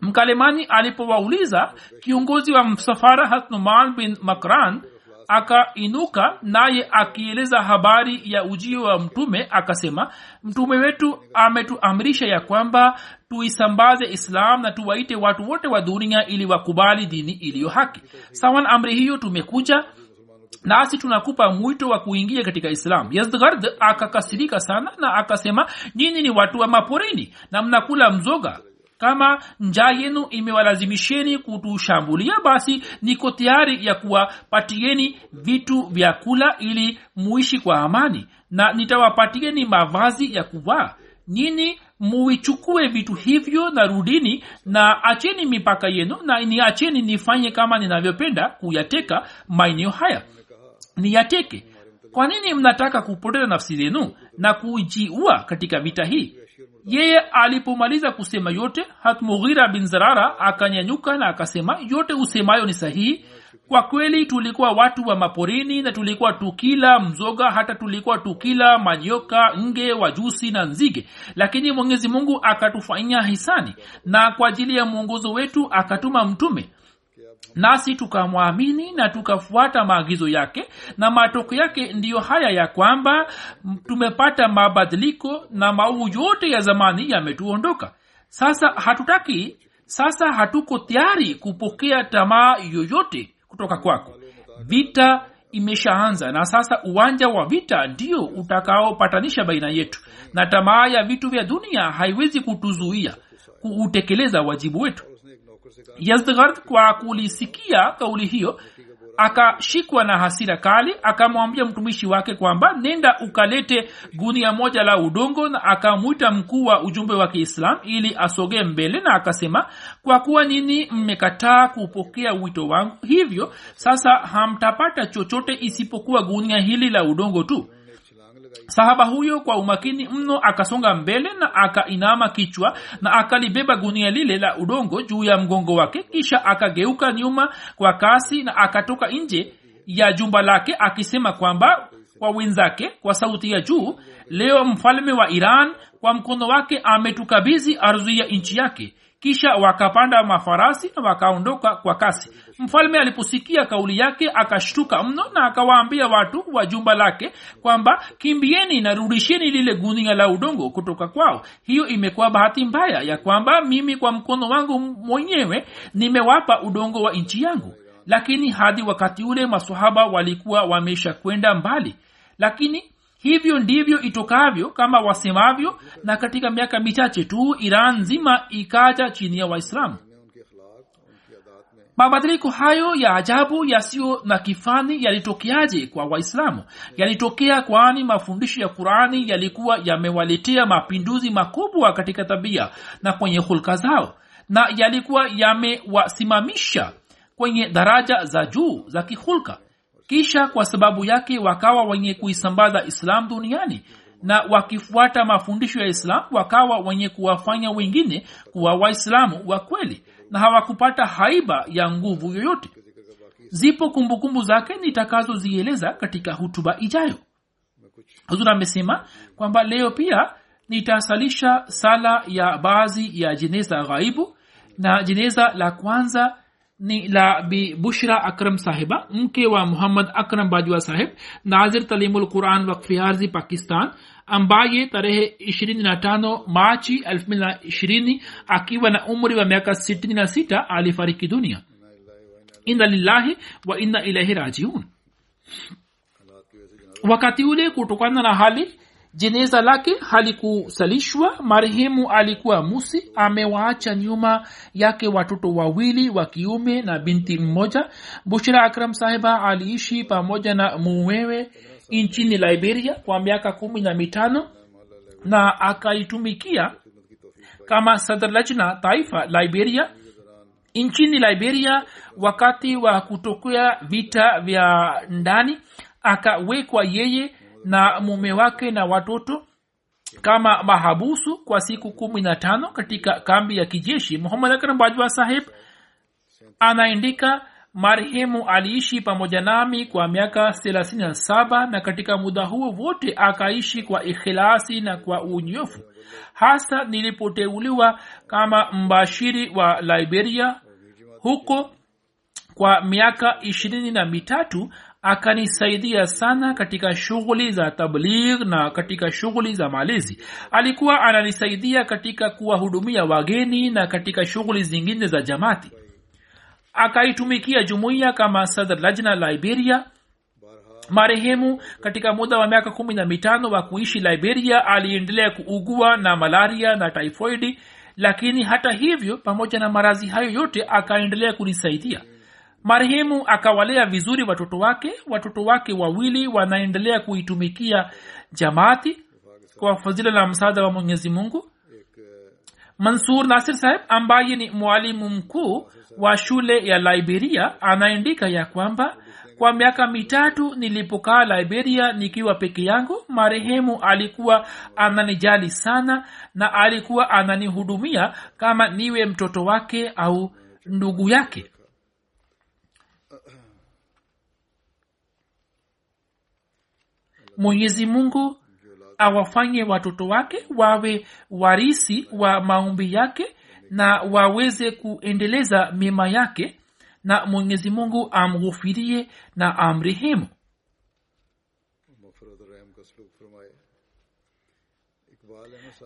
Mkalemani alipowauliza kiongozi wa msafara hasnuman bin makran akainuka naye akieleza habari ya ujio wa mtume akasema mtume wetu ametuamrisha ya kwamba tuisambaze islam na tuwaite watu wote wa dunia ili wakubali dini iliyo haki. Sawan amri hiyo tumekuja nasi tunakupa mwito wa kuingia katika islam. Yazdgard akakasirika sana na akasema nyinyi ni watu wa maporini na mnakula mzoga kama njaa yenu imewalazimisheni kutushambulia basi niko tayari ya kuwapatieni vitu vya kula ili muishi kwa amani na nitawapatieni mavazi ya kuvaa. Nini muichukue vitu hivyo na rudini na acheni mipaka yenu na niacheni nifanye kama ninavyopenda kuyateka maeneo haya. Niyateke. Kwa nini mnataka kupoteza nafsi zenu na kujiua katika vita hii yeye alipomaliza kusema yote hatmughira bin zarara akanyanyuka na akasema yote usemayo ni sahihi. Kwa kweli tulikuwa watu wa maporini na tulikuwa tukila mzoga hata tulikuwa tukila manyoka nge wajusi na nzige. Lakini mwenyezi mungu akatufanyia hisani na kwa ajili ya mwongozo wetu akatuma mtume nasi tukamwamini na tukafuata maagizo yake na matokeo yake ndiyo haya ya kwamba tumepata mabadiliko na maovu yote ya zamani yametuondoka. Sasa hatutaki sasa hatuko tayari kupokea tamaa yoyote kutoka kwako. Vita imeshaanza na sasa uwanja wa vita ndio utakaopatanisha baina yetu na tamaa ya vitu vya dunia haiwezi kutuzuia kuutekeleza wajibu wetu yazdgard kwa kulisikia kauli hiyo akashikwa na hasira kali akamwambia mtumishi wake kwamba nenda ukalete gunia moja la udongo na akamwita mkuu wa ujumbe wa kiislam ili asogee mbele na akasema kwa kuwa nini mmekataa kupokea wito wangu hivyo sasa hamtapata chochote isipokuwa gunia hili la udongo tu sahaba huyo kwa umakini mno akasonga mbele na akainama kichwa na akalibeba gunia lile la udongo juu ya mgongo wake kisha akageuka nyuma kwa kasi na akatoka nje ya jumba lake akisema kwamba kwa wenzake kwa sauti ya juu leo mfalme wa iran kwa mkono wake ametukabizi ardhi ya nchi yake. Kisha wakapanda mafarasi na wakaondoka kwa kasi mfalme aliposikia kauli yake akashtuka mno na akawaambia watu wa jumba lake kwamba kimbieni na rudisheni lile gunia la udongo kutoka kwao. Hiyo imekuwa bahati mbaya ya kwamba mimi kwa mkono wangu mwenyewe nimewapa udongo wa nchi yangu. Lakini hadi wakati ule masahaba walikuwa wamesha kwenda mbali. Lakini hivyo ndivyo itokavyo kama wasemavyo na katika miaka michache tu iran nzima ikaja chini ya waislamu mabadiliko hayo ya ajabu yasiyo na kifani yalitokeaje kwa waislamu? Yalitokea kwani mafundisho ya qurani yalikuwa yamewaletea mapinduzi makubwa katika tabia na kwenye hulka zao na yalikuwa yamewasimamisha kwenye daraja za juu za kihulka. Kisha kwa sababu yake wakawa wenye kuisambaza islam duniani na wakifuata mafundisho ya islamu wakawa wenye kuwafanya wengine kuwa waislamu wa kweli na hawakupata haiba ya nguvu yoyote. Zipo kumbukumbu zake nitakazozieleza katika hutuba ijayo. Huzur amesema kwamba leo pia nitasalisha sala ya baadhi ya jeneza ghaibu na jeneza la kwanza ni la bi bushra akram sahiba mke wa muhammad akram bajwa sahib nazir talimul quran wakfi arzi pakistan ambaye tarehe 25 machi 2020 akiwa na umri wa miaka 66 alifariki dunia. Inna lillahi wa inna ilaihi rajiun. Wakati ule kutokana na hali jeneza lake halikusalishwa marehemu alikuwa musi amewaacha nyuma yake watoto wawili wa kiume na binti mmoja. Bushra akram sahiba aliishi pamoja na muwewe nchini liberia kwa miaka kumi na mitano na akaitumikia kama sadrlajna taifa liberia. Nchini liberia wakati wa kutokea vita vya ndani akawekwa yeye na mume wake na watoto kama mahabusu kwa siku kumi na tano katika kambi ya kijeshi. Muhammad akram bajwa sahib anaandika marehemu aliishi pamoja nami kwa miaka thelathini na saba na katika muda huo wote akaishi kwa ikhilasi na kwa unyofu. Hasa nilipoteuliwa kama mbashiri wa liberia huko kwa miaka ishirini na mitatu akanisaidia sana katika shughuli za tabligh na katika shughuli za malezi. Alikuwa ananisaidia katika kuwahudumia wageni na katika shughuli zingine za jamati akaitumikia jumuiya kama sadr lajna liberia marehemu. Katika muda wa miaka kumi na mitano wa kuishi liberia aliendelea kuugua na malaria na tyfoidi lakini hata hivyo pamoja na marazi hayo yote akaendelea kunisaidia marehemu akawalea vizuri watoto wake. Watoto wake wawili wanaendelea kuitumikia jamaati kwa fadhila na msaada wa mwenyezi mungu. Mansur nasir saheb ambaye ni mwalimu mkuu wa shule ya liberia anaandika ya kwamba kwa miaka mitatu nilipokaa liberia nikiwa peke yangu marehemu alikuwa ananijali sana na alikuwa ananihudumia kama niwe mtoto wake au ndugu yake mwenyezi mungu awafanye watoto wake wawe warisi wa maumbi yake na waweze kuendeleza mema yake na mwenyezi mungu amghufirie na amrehemu.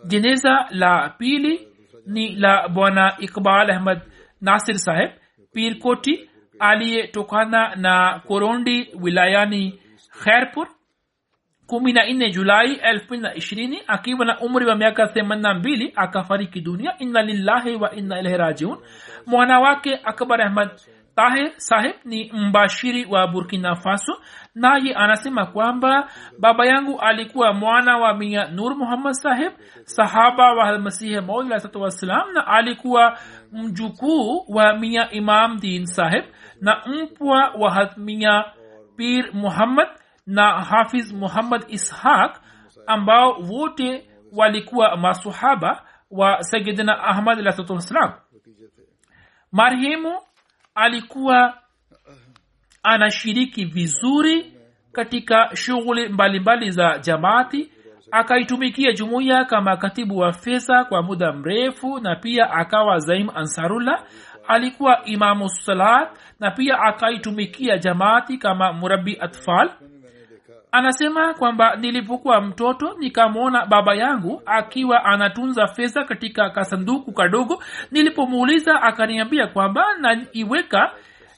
Jeneza la pili ni la bwana iqbal ahmad nasir saheb pirkoti aliyetokana na korondi wilayani kherpur kumi na nne julai elfu mbili na ishirini akiwa na umri wa miaka themanini na mbili akafariki dunia. Inna lillahi wa inna ilahi rajiun. Mwana wake akbar ahmad tahir sahib ni mbashiri wa burkina faso. Naye anasema kwamba baba yangu alikuwa mwana wa mia nur muhammad sahib sahaba wa almasihi maud wassalam na alikuwa mjukuu wa mia imam din sahib na mpwa wa mia pir muhammad na hafiz muhammad ishaq ambao wote walikuwa masohaba wa sayidina ahmad alahsatu wassalam. Alikuwa anashiriki vizuri katika shughuli mbalimbali za jamaati akaitumikia jumuiya kama katibu wa fedha kwa muda mrefu na pia akawa zaim ansarullah. Alikuwa imamu salat na pia akaitumikia jamaati kama murabi atfal anasema kwamba nilipokuwa mtoto nikamwona baba yangu akiwa anatunza fedha katika kasanduku kadogo. Nilipomuuliza akaniambia kwamba naiweka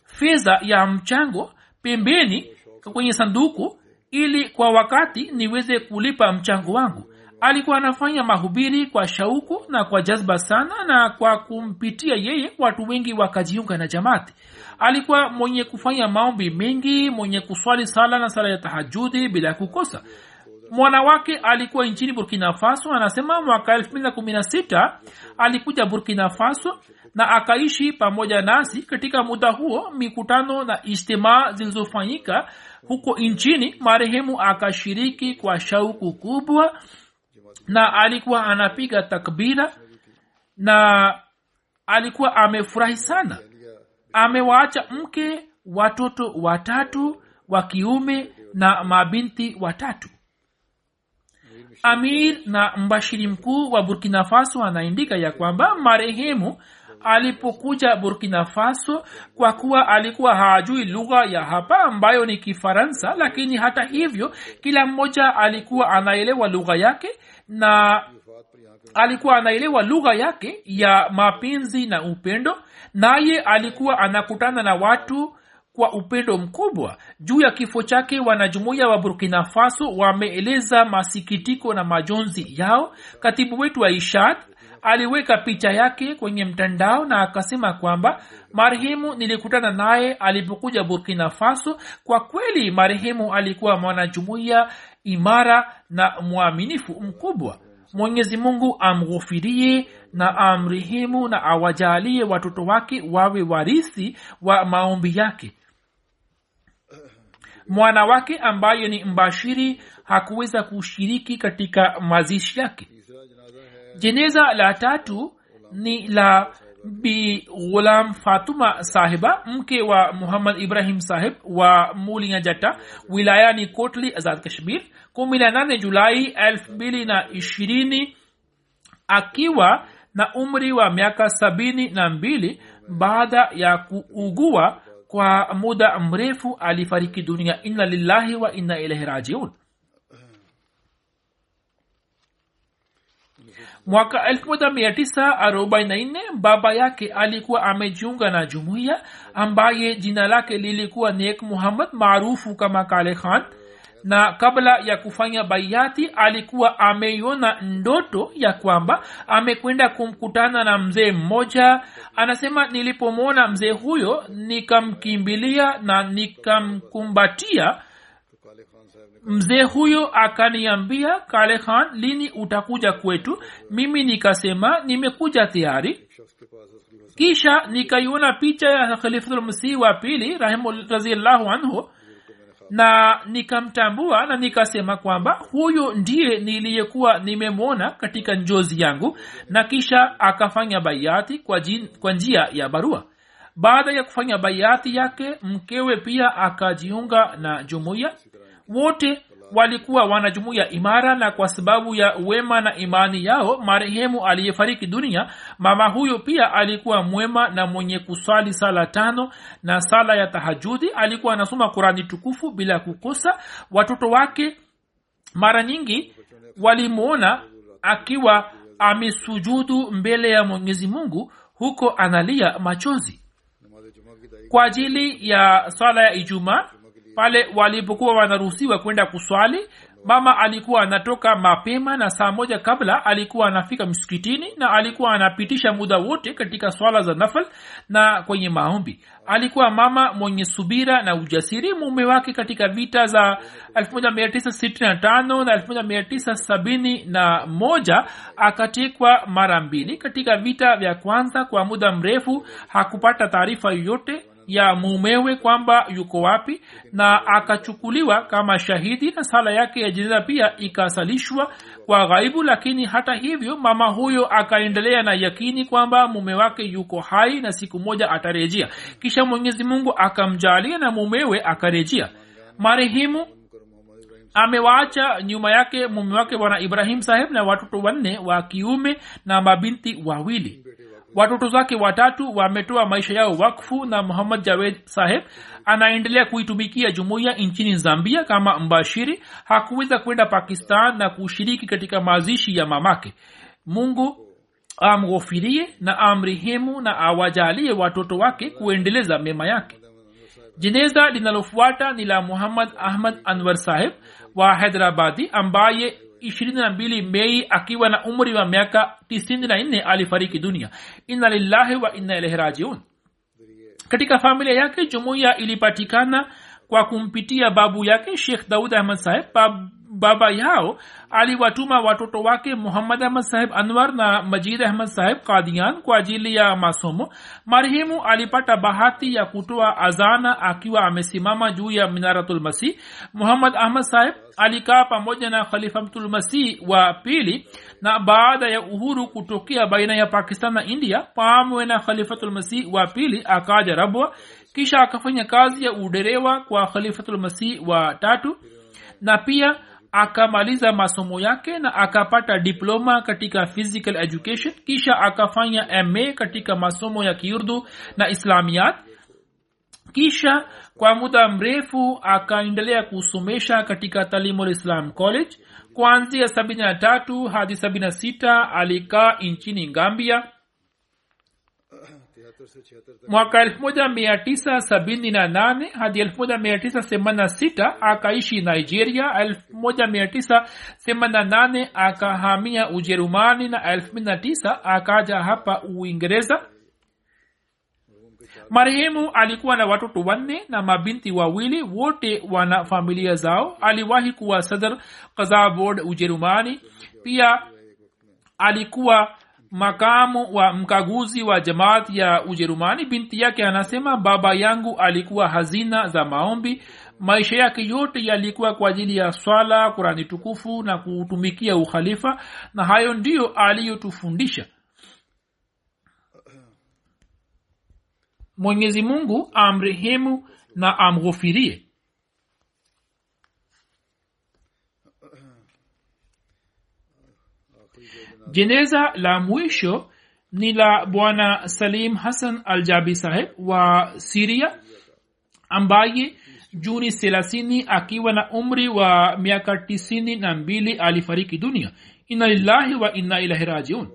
fedha ya mchango pembeni kwenye sanduku ili kwa wakati niweze kulipa mchango wangu alikuwa anafanya mahubiri kwa shauku na kwa jazba sana na kwa kumpitia yeye watu wengi wakajiunga na jamaati. Alikuwa mwenye kufanya maombi mengi mwenye kuswali sala na sala ya tahajudi bila kukosa. Mwanawake alikuwa nchini burkina faso anasema mwaka 216 alikuja burkina faso na akaishi pamoja nasi katika muda huo mikutano na ijtimaa zilizofanyika huko nchini. Marehemu akashiriki kwa shauku kubwa na alikuwa anapiga takbira na alikuwa amefurahi sana. Amewaacha mke watoto watatu wa kiume na mabinti watatu. Amir na mbashiri mkuu wa burkina faso anaandika ya kwamba marehemu alipokuja burkina faso kwa kuwa alikuwa hajui lugha ya hapa ambayo ni kifaransa lakini hata hivyo kila mmoja alikuwa anaelewa lugha yake na alikuwa anaelewa lugha yake ya mapenzi na upendo naye alikuwa anakutana na watu kwa upendo mkubwa. Juu ya kifo chake wanajumuiya wa burkina faso wameeleza masikitiko na majonzi yao. Katibu wetu wa ishad aliweka picha yake kwenye mtandao na akasema kwamba marehemu nilikutana naye alipokuja burkina faso. Kwa kweli marehemu alikuwa mwanajumuiya imara na mwaminifu mkubwa. Mwenyezi mungu amghufirie na amrehemu na awajalie watoto wake wawe warisi wa maombi yake. Mwana wake ambaye ni mbashiri hakuweza kushiriki katika mazishi yake. Jeneza la tatu ni la bi ghulam fatuma sahiba mke wa muhammad ibrahim sahib wa mulia jata wilayani kotli azad kashmir kumi na nane julai elfu mbili na ishirini akiwa na umri wa miaka sabini na mbili baada ya kuugua kwa muda mrefu alifariki dunia. Inna lillahi wa inna ilahi rajiun mwaka 1944 baba yake alikuwa amejiunga na jumuiya ambaye jina lake lilikuwa nek muhammad maarufu kama kale khan. Na kabla ya kufanya baiati alikuwa ameiona ndoto ya kwamba amekwenda kumkutana na mzee mmoja. Anasema nilipomwona mzee huyo nikamkimbilia na nikamkumbatia mzee huyo akaniambia kale khan lini utakuja kwetu? Mimi nikasema nimekuja tayari. Kisha nikaiona picha ya khalifatulmasih wa pili raziallahu anhu na nikamtambua na nikasema kwamba huyo ndiye niliyekuwa nimemwona katika njozi yangu na kisha akafanya baiati kwa, njia ya barua. Baada ya kufanya baiati yake mkewe pia akajiunga na jumuiya wote walikuwa wanajumuiya imara na kwa sababu ya wema na imani yao marehemu aliyefariki dunia mama huyo pia alikuwa mwema na mwenye kuswali sala tano na sala ya tahajudi. Alikuwa anasoma kurani tukufu bila kukosa. Watoto wake mara nyingi walimwona akiwa amesujudu mbele ya mwenyezi mungu huko analia machozi. Kwa ajili ya swala ya ijumaa pale walipokuwa wanaruhusiwa kwenda kuswali mama alikuwa anatoka mapema na saa moja kabla alikuwa anafika msikitini na alikuwa anapitisha muda wote katika swala za nafal na kwenye maombi. Alikuwa mama mwenye subira na ujasiri mume wake katika vita za 1965 na 1971 akatekwa mara mbili. Katika vita vya kwanza kwa muda mrefu hakupata taarifa yoyote ya mumewe kwamba yuko wapi na akachukuliwa kama shahidi na sala yake ya jeneza pia ikasalishwa kwa ghaibu. Lakini hata hivyo mama huyo akaendelea na yakini kwamba mume wake yuko hai na siku moja atarejea. Kisha mwenyezi mungu akamjalia na mumewe akarejea. Marehemu amewaacha nyuma yake mume wake bwana ibrahim saheb na watoto wanne wa kiume na mabinti wawili watoto zake watatu wametoa maisha yao wakfu na muhammad javed saheb anaendelea kuitumikia jumuiya nchini zambia kama mbashiri. Hakuweza kwenda pakistan na kushiriki katika mazishi ya mamake. Mungu amghofirie na amrehemu na awajalie watoto wake kuendeleza mema yake. Jeneza linalofuata ni la muhammad ahmad anwar saheb wa hyderabadi ambaye 22 mei akiwa na umri wa miaka 94 alifariki dunia. Inna lillahi wa inna ilahi rajiun. Katika familia yake jumuiya ilipatikana kwa kumpitia babu yake shekh daud ahmad saheb baba yao aliwatuma watoto wake muhammad ahmad saheb anwar na majid ahmad saheb kadian kwa ajili ya masomo. Marehemu alipata bahati ya kutoa azana akiwa amesimama juu ya minaratulmasih muhammad ahmad saheb alikaa pamoja na khalifatulmasih wa pili na baada ya uhuru kutokea baina ya pakistan na india pamwe na khalifatulmasih wa pili akaja rabwa kisha akafanya kazi ya uderewa kwa khalifatulmasih wa tatu. Na pia akamaliza masomo yake na akapata diploma katika physical education kisha akafanya ma katika masomo ya kiurdu na islamiyat. Kisha kwa muda mrefu akaendelea kusomesha katika talimul islam college. Kuanzia sabini na tatu hadi sabini na sita alikaa nchini gambia mwaka elfu moja mia tisa sabini na nane hadi elfu moja mia tisa themani na sita akaishi nigeria elfu moja mia tisa themani na nane akahamia ujerumani na elfu mbili na tisa akaja hapa uingereza. Marehemu alikuwa na watoto wanne na mabinti wawili wote wana familia zao. Aliwahi kuwa sadr kaza board ujerumani. Pia alikuwa makamu wa mkaguzi wa jamaat ya ujerumani binti yake anasema baba yangu alikuwa hazina za maombi. Maisha yake yote yalikuwa kwa ajili ya swala kurani tukufu na kutumikia ukhalifa na hayo ndiyo aliyotufundisha. Mwenyezi mungu amrehemu na amghofirie jeneza la mwisho ni la bwana salim hassan aljabi saheb wa siria ambaye juni thelathini akiwa na umri wa miaka tisini na mbili alifariki dunia. Inna lillahi wa inna ilahi rajiun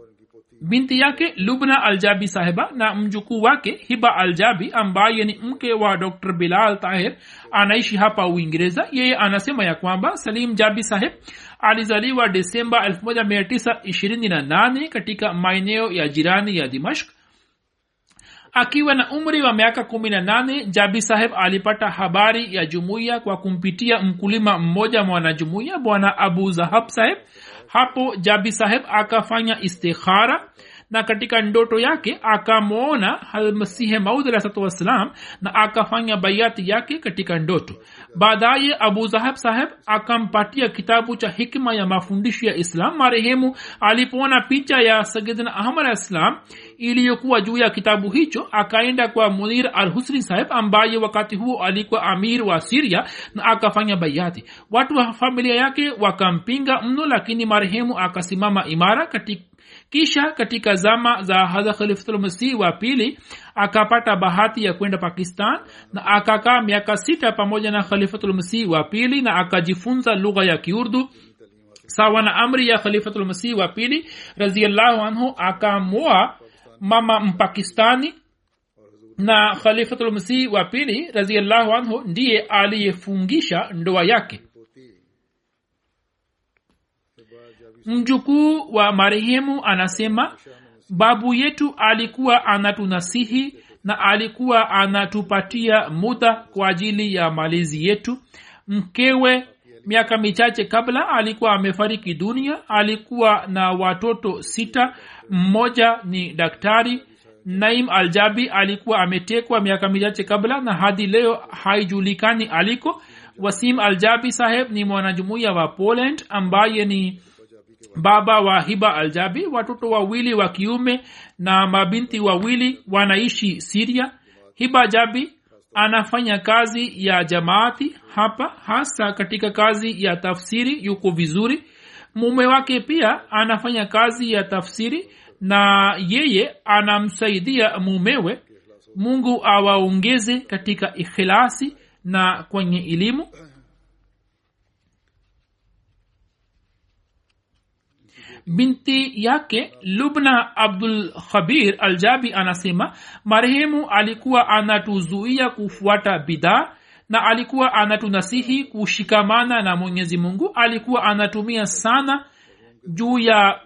binti yake lubna aljabi sahiba na mjukuu wake hiba aljabi ambaye ni mke wa dr. Bilal tahir anaishi hapa uingereza. Yeye anasema ya kwamba salim jabi saheb alizaliwa desemba 1928 katika maeneo ya jirani ya dimashk akiwa na umri wa miaka kumi na nane jabi saheb alipata habari ya jumuiya kwa kumpitia mkulima mmoja mwanajumuiya bwana abu zahab saheb hapo jabi saheb akafanya istikhara na katika ndoto yake akamwona almasihe maud alahsatu wassalam na akafanya baiati yake katika ndoto. Baadaye abu zahab saheb akampatia kitabu cha hikma ya mafundisho ya islam marehemu alipoona picha ya sayidina ahmad alah iliyokuwa juu ya kitabu hicho akaenda kwa munir al husni saheb ambaye wakati huo alikuwa amir wa siria na akafanya baiati watu wa familia yake wakampinga mno lakini marehemu akasimama imara katika kisha katika zama za hadha khalifatulmasih wa pili akapata bahati ya kwenda pakistan na akakaa miaka sita pamoja na khalifatulmasih wa pili na akajifunza lugha ya kiurdu sawa na amri ya khalifatulmasih wa pili raziallahu anhu akamoa mama mpakistani na khalifatulmasih wa pili raziallahu anhu ndiye aliyefungisha ndoa yake mjukuu wa marehemu anasema babu yetu alikuwa anatunasihi na alikuwa anatupatia muda kwa ajili ya malezi yetu. Mkewe miaka michache kabla alikuwa amefariki dunia alikuwa na watoto sita. Mmoja ni daktari. Naim aljabi alikuwa ametekwa miaka michache kabla na hadi leo haijulikani aliko. Wasim aljabi saheb ni mwanajumuiya wa poland ambaye ni baba wa hiba aljabi watoto wawili wa kiume na mabinti wawili wanaishi siria hiba jabi anafanya kazi ya jamaati hapa hasa katika kazi ya tafsiri yuko vizuri. Mume wake pia anafanya kazi ya tafsiri na yeye anamsaidia mumewe. Mungu awaongeze katika ikhilasi na kwenye elimu binti yake lubna abdul khabir aljabi anasema marehemu alikuwa anatuzuia kufuata bidhaa na alikuwa anatunasihi kushikamana na mwenyezi mungu. Alikuwa anatumia sana juu ya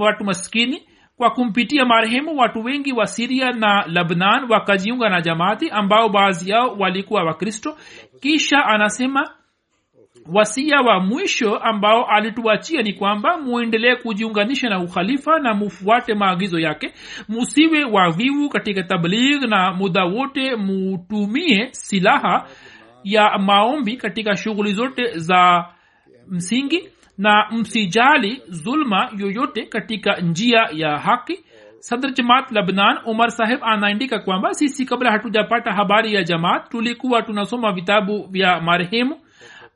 watu maskini kwa kumpitia marehemu watu wengi wa siria na labnan wakajiunga na jamaati ambao baadhi yao walikuwa wakristo. Kisha anasema wasia wa mwisho ambao alituachia ni kwamba muendelee kujiunganisha na ukhalifa na mufuate maagizo yake. Musiwe wavivu katika tabligh na muda wote mutumie silaha ya maombi katika shughuli zote za msingi na msijali zulma yoyote katika njia ya haki. Sadr jamaat labnan umar saheb anaandika kwamba sisi kabla hatujapata habari ya jamaat tulikuwa tunasoma vitabu vya marehemu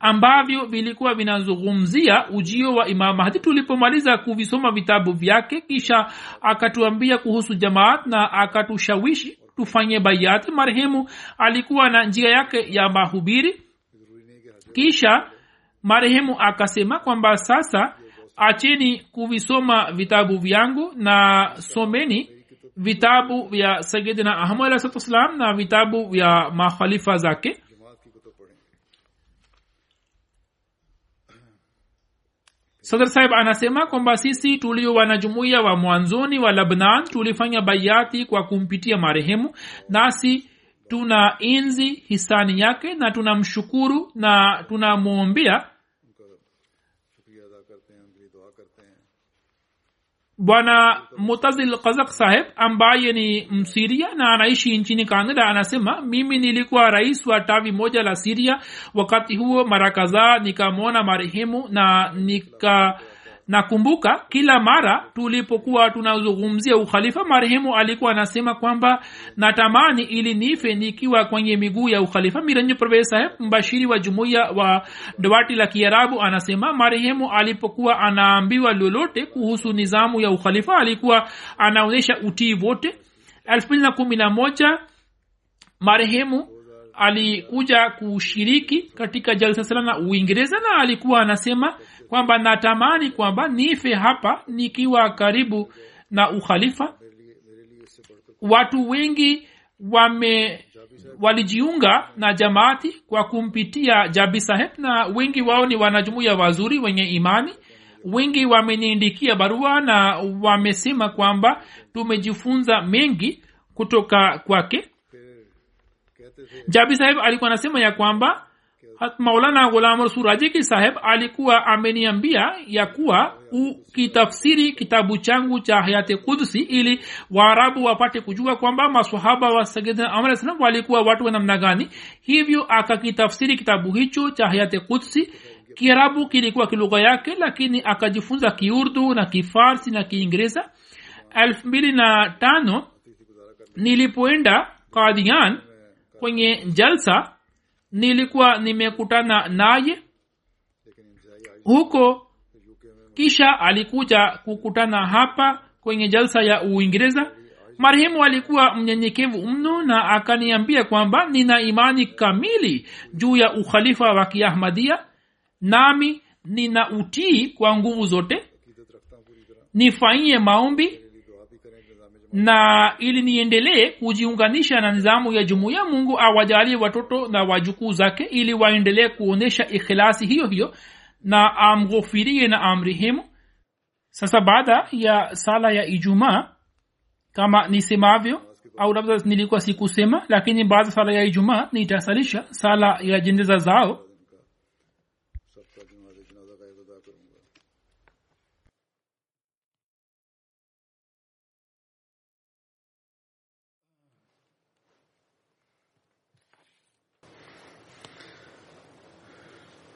ambavyo vilikuwa vinazungumzia ujio wa imam mahdi tulipomaliza kuvisoma vitabu vyake kisha akatuambia kuhusu jamaat na akatushawishi tufanye bayati marehemu alikuwa na njia yake ya mahubiri. Kisha marehemu akasema kwamba sasa acheni kuvisoma vitabu vyangu na someni vitabu vya sayidina ahmad alah wassalam na vitabu vya makhalifa zake sadr sahib anasema kwamba sisi tulio wanajumuiya wa mwanzoni wa labnan tulifanya bayati kwa kumpitia marehemu nasi tuna enzi hisani yake na tunamshukuru na tunamwombea bwana mutazil kazak saheb ambaye ni msiria na anaishi nchini canada anasema mimi nilikuwa rais wa tawi moja la siria wakati huo mara kadhaa nikamwona marehemu na nika nakumbuka kila mara tulipokuwa tunazungumzia ukhalifa marehemu alikuwa anasema kwamba natamani ili nife nikiwa kwenye miguu ya ukhalifa. Miranji parvez saheb mbashiri wa jumuiya wa dawati la kiarabu anasema marehemu alipokuwa anaambiwa lolote kuhusu nizamu ya ukhalifa alikuwa anaonyesha utii wote. Elfu mbili na kumi na moja marehemu alikuja kushiriki katika jalsa sala na uingereza na alikuwa anasema kwamba natamani kwamba nife hapa nikiwa karibu na ukhalifa. Watu wengi wame walijiunga na jamaati kwa kumpitia jabi saheb na wengi wao ni wanajumuya wazuri wenye imani. Wengi wameniindikia barua na wamesema kwamba tumejifunza mengi kutoka kwake. Jabi saheb alikuwa anasema ya kwamba maulana ghulam rasul rajiki saheb alikuwa ameniambia ya kuwa ukitafsiri kitabu changu cha hayati kudsi ili waarabu wapate kujua kwamba masahaba wa sagidina walikuwa watu wa gani. Hivyo akakitafsiri kitabu hicho cha hayati kudsi kiarabu kilikuwa kilugha yake lakini akajifunza kiurdu na kifarsi na kiingereza. Elfu mbili na tano nilipoenda kadian kwenye jalsa nilikuwa nimekutana naye huko. Kisha alikuja kukutana hapa kwenye jalsa ya uingereza. Marehemu alikuwa mnyenyekevu mno na akaniambia kwamba nina imani kamili juu ya ukhalifa wa kiahmadia nami nina utii kwa nguvu zote. Nifanyie maombi na ili niendelee kujiunganisha na nizamu ya jumuiya mungu awajalie watoto na wajukuu zake ili waendelee kuonyesha ikhilasi hiyo hiyo na amghofirie na amrehemu. Sasa baada ya sala ya ijumaa kama nisemavyo au labda nilikuwa sikusema lakini baada ya sala ya ijumaa nitasalisha sala ya jendeza zao